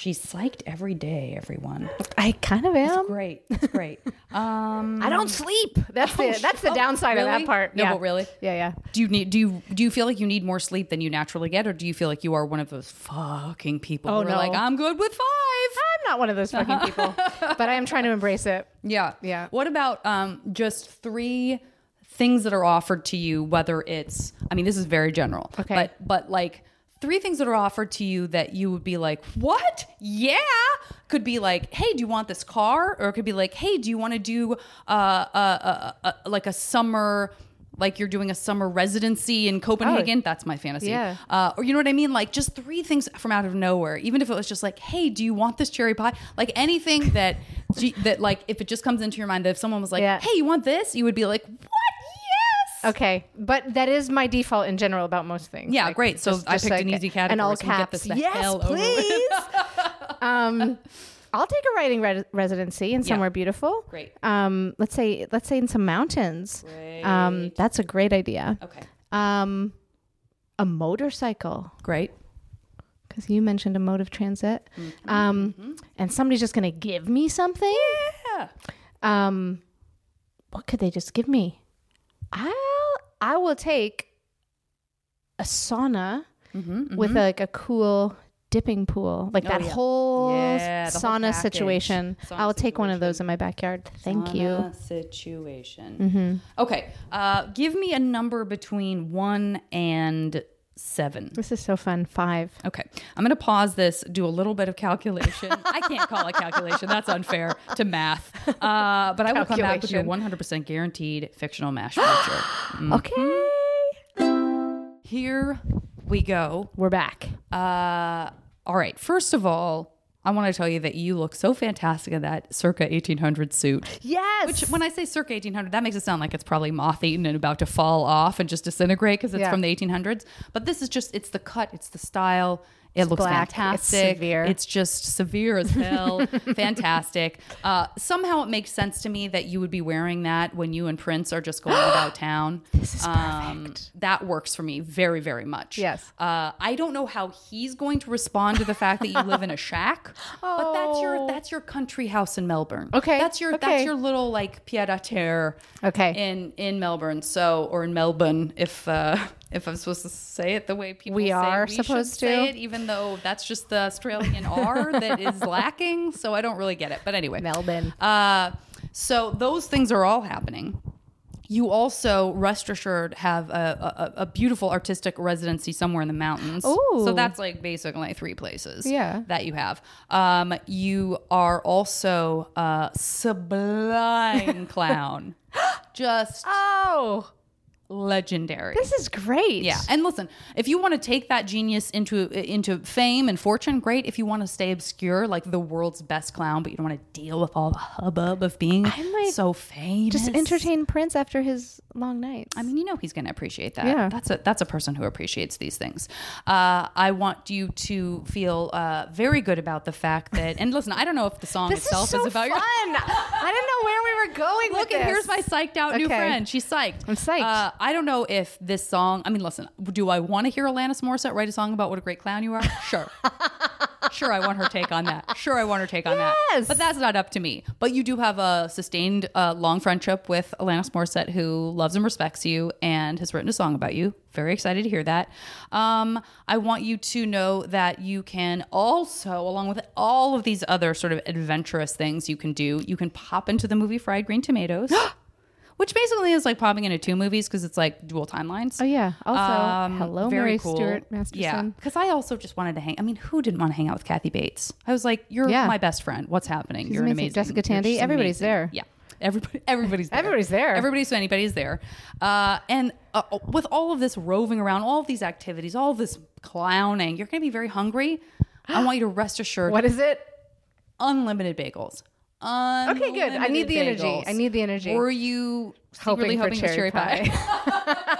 She's psyched every day, everyone. I kind of am. Great. That's great. Um, I don't sleep. That's the that's the oh, downside of that part. No, yeah. but really? Yeah, yeah. Do you need do you do you feel like you need more sleep than you naturally get, or do you feel like you are one of those fucking people Oh, who are like, I'm good with five? I'm not one of those fucking people, but I am trying to embrace it. Yeah. Yeah. What about um just three things that are offered to you, whether it's I mean, this is very general. Okay. But but like three things that are offered to you that you would be like, What? Yeah. Could be like, hey, do you want this car? Or it could be like, hey, do you want to do uh, uh, uh, uh like a summer like you're doing a summer residency in Copenhagen. That's my fantasy. Oh. Yeah. Uh, or you know what I mean? Like just three things from out of nowhere. Even if it was just like, hey, do you want this cherry pie? Like anything that that like if it just comes into your mind that if someone was like, Yeah. hey, you want this? You would be like, what? Okay, but that is my default in general about most things. Yeah, Like, great. So just- I just picked an easy category. and all so caps. yes, hell over with. please. um, I'll take a writing re- residency in somewhere beautiful. Great. Um, let's say let's say in some mountains. Um, that's a great idea. Okay. Um, a motorcycle Great. because you mentioned a mode of transit. Mm-hmm. Um, and somebody's just gonna give me something. Yeah. Um, what could they just give me? I'll I will take a sauna with like a cool dipping pool, like Mm-hmm, Oh, that yeah. whole Yeah, the whole sauna situation. Sauna I'll take one of those in my backyard. Thank you. Situation. Mm-hmm. Okay. Uh, give me a number between one and seven. This is so fun. Five. Okay. I'm going to pause this, do a little bit of calculation. I can't call it calculation. That's unfair to math. Uh, but I will come back with your 100% guaranteed fictional mash feature. Mm. Okay. Here we go. We're back. Uh, all right. First of all, I want to tell you that you look so fantastic in that circa 1800 suit. Yes. Which, when I say circa 1800, that makes it sound like it's probably moth eaten and about to fall off and just disintegrate because it's Yeah. from the 1800s. But this is just, it's the cut, it's the style. It looks black, it's fantastic. severe. It's just severe as hell. fantastic. Uh, somehow it makes sense to me that you would be wearing that when you and Prince are just going about town. This is perfect. that works for me very, very much. Yes. Uh, I don't know how he's going to respond to the fact that you live in a shack, but that's your that's your country house in Melbourne. Oh. Okay, That's your okay. that's your little like pied à terre. Okay. In in Melbourne, so or in Melbourne, if uh, if I'm supposed to say it the way people We say are we supposed to. say it, even though that's just the Australian R that is lacking. So I don't really get it. But anyway, Melbourne. uh, so those things are all happening. You also, rest assured, have a, a, a beautiful artistic residency somewhere in the mountains. Ooh. So that's like basically three places Yeah. that you have. Um, you are also a sublime clown. Just oh, legendary. this is great. Yeah, and listen, if you want to take that genius into into fame and fortune, great. If you want to stay obscure, like the world's best clown, but you don't want to deal with all the hubbub of being so famous, Just entertain Prince after his long nights. I mean, you know he's going to appreciate that. Yeah. that's a that's a person who appreciates these things. Uh, I want you to feel uh, very good about the fact that. And listen, I don't know if the song this itself is so about fun. your. I didn't know where we were going Look, with this. here's my psyched out new friend. She's psyched. I'm psyched. Uh, I don't know if this song. I mean, listen. Do I want to hear Alanis Morissette write a song about what a great clown you are? Sure. sure, I want her take on that. Sure, I want her take on that. Yes. But that's not up to me. But you do have a sustained, uh, long friendship with Alanis Morissette, who loves and respects you and has written a song about you. Very excited to hear that. Um, I want you to know that you can also, along with all of these other sort of adventurous things you can do, you can pop into the movie Fried Green Tomatoes. Which basically is like popping into two movies because it's like dual timelines. Oh yeah. Also, Um, hello, very Mary cool. Stuart Masterson. Yeah, because I also just wanted to hang. I mean, who didn't want to hang out with Kathy Bates? I was like, "You're Yeah. my best friend. What's happening? She's You're amazing. amazing." Jessica Tandy, everybody's amazing." there. Yeah, everybody, everybody's there. Everybody's there. Everybody's so anybody's there. Uh, and uh, with all of this roving around, all of these activities, all of this clowning, you're going to be very hungry. I want you to rest assured. What is it? unlimited bagels? Okay, good. I need the energy. I need the energy. Were you secretly Hoping for hoping, cherry for cherry pie? well,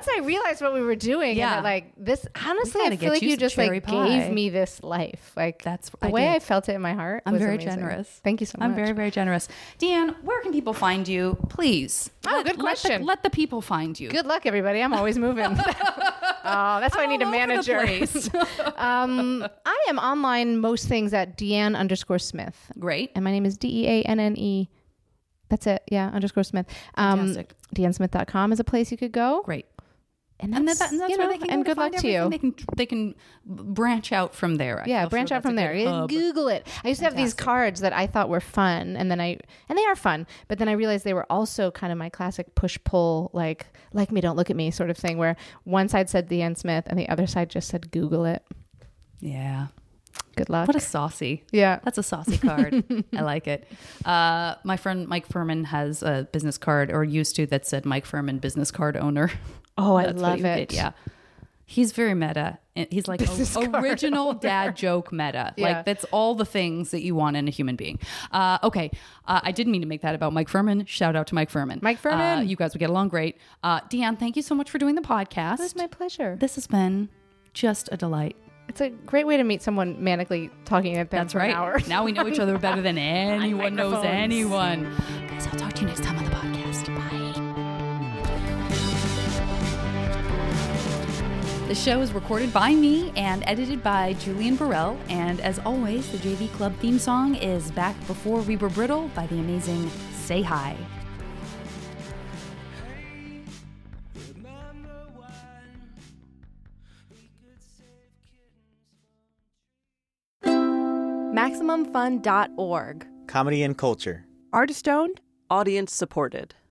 once I realized what we were doing, Yeah. that, like this. Honestly, I feel like you you just like pie. gave me this life. Like That's- the I way did. I felt it in my heart. I'm was very amazing. generous. Thank you so much. I'm very, very generous. DeAnne, where can people find you? Please. Oh, Let- good let the- question. Let the, people find you. Good luck, everybody. I'm always moving. oh, that's why I need a all over the manager. um, I am online most things at DeAnne underscore Smith. Great. And my name is D E A N N E. That's it. Yeah, underscore Smith. Um, Fantastic. DeAnneSmith.com is a place you could go. Great. And And, that's, that, and that's you where know, they can go and to good luck to you. They can they can branch out from there. I yeah, branch sure out from there. hub. Google it. I used to have these cards that I thought were fun, and then I and they are fun, but then I realized they were also kind of my classic push pull, like like me, don't look at me sort of thing, where one side said the DeAnne Smith and the other side just said Google it. Yeah. Good luck. What a saucy. yeah. That's a saucy card. I like it. Uh, my friend Mike Furman has a business card, or used to, that said Mike Furman business card owner. Oh, I That's what love he it. did, Yeah. He's very meta. And He's like card original dad joke meta. Yeah. Like that's all the things that you want in a human being. Uh, okay, uh, I didn't mean to make that about Mike Furman. Shout out to Mike Furman. Mike Uh, Furman. you guys would get along great. Uh, DeAnne, thank you so much for doing the podcast. It was my pleasure. this has been just a delight. It's a great way to meet someone manically talking at them That's for right. an hour. Now we know each other better than anyone knows microphones. anyone. Guys, I'll talk to you next time on the podcast. The show is recorded by me and edited by Julian Burrell. And as always, the JV Club theme song is Back Before We Were Brittle by the amazing Say Hi. MaximumFun.org. Comedy and culture. Artist owned. Audience supported.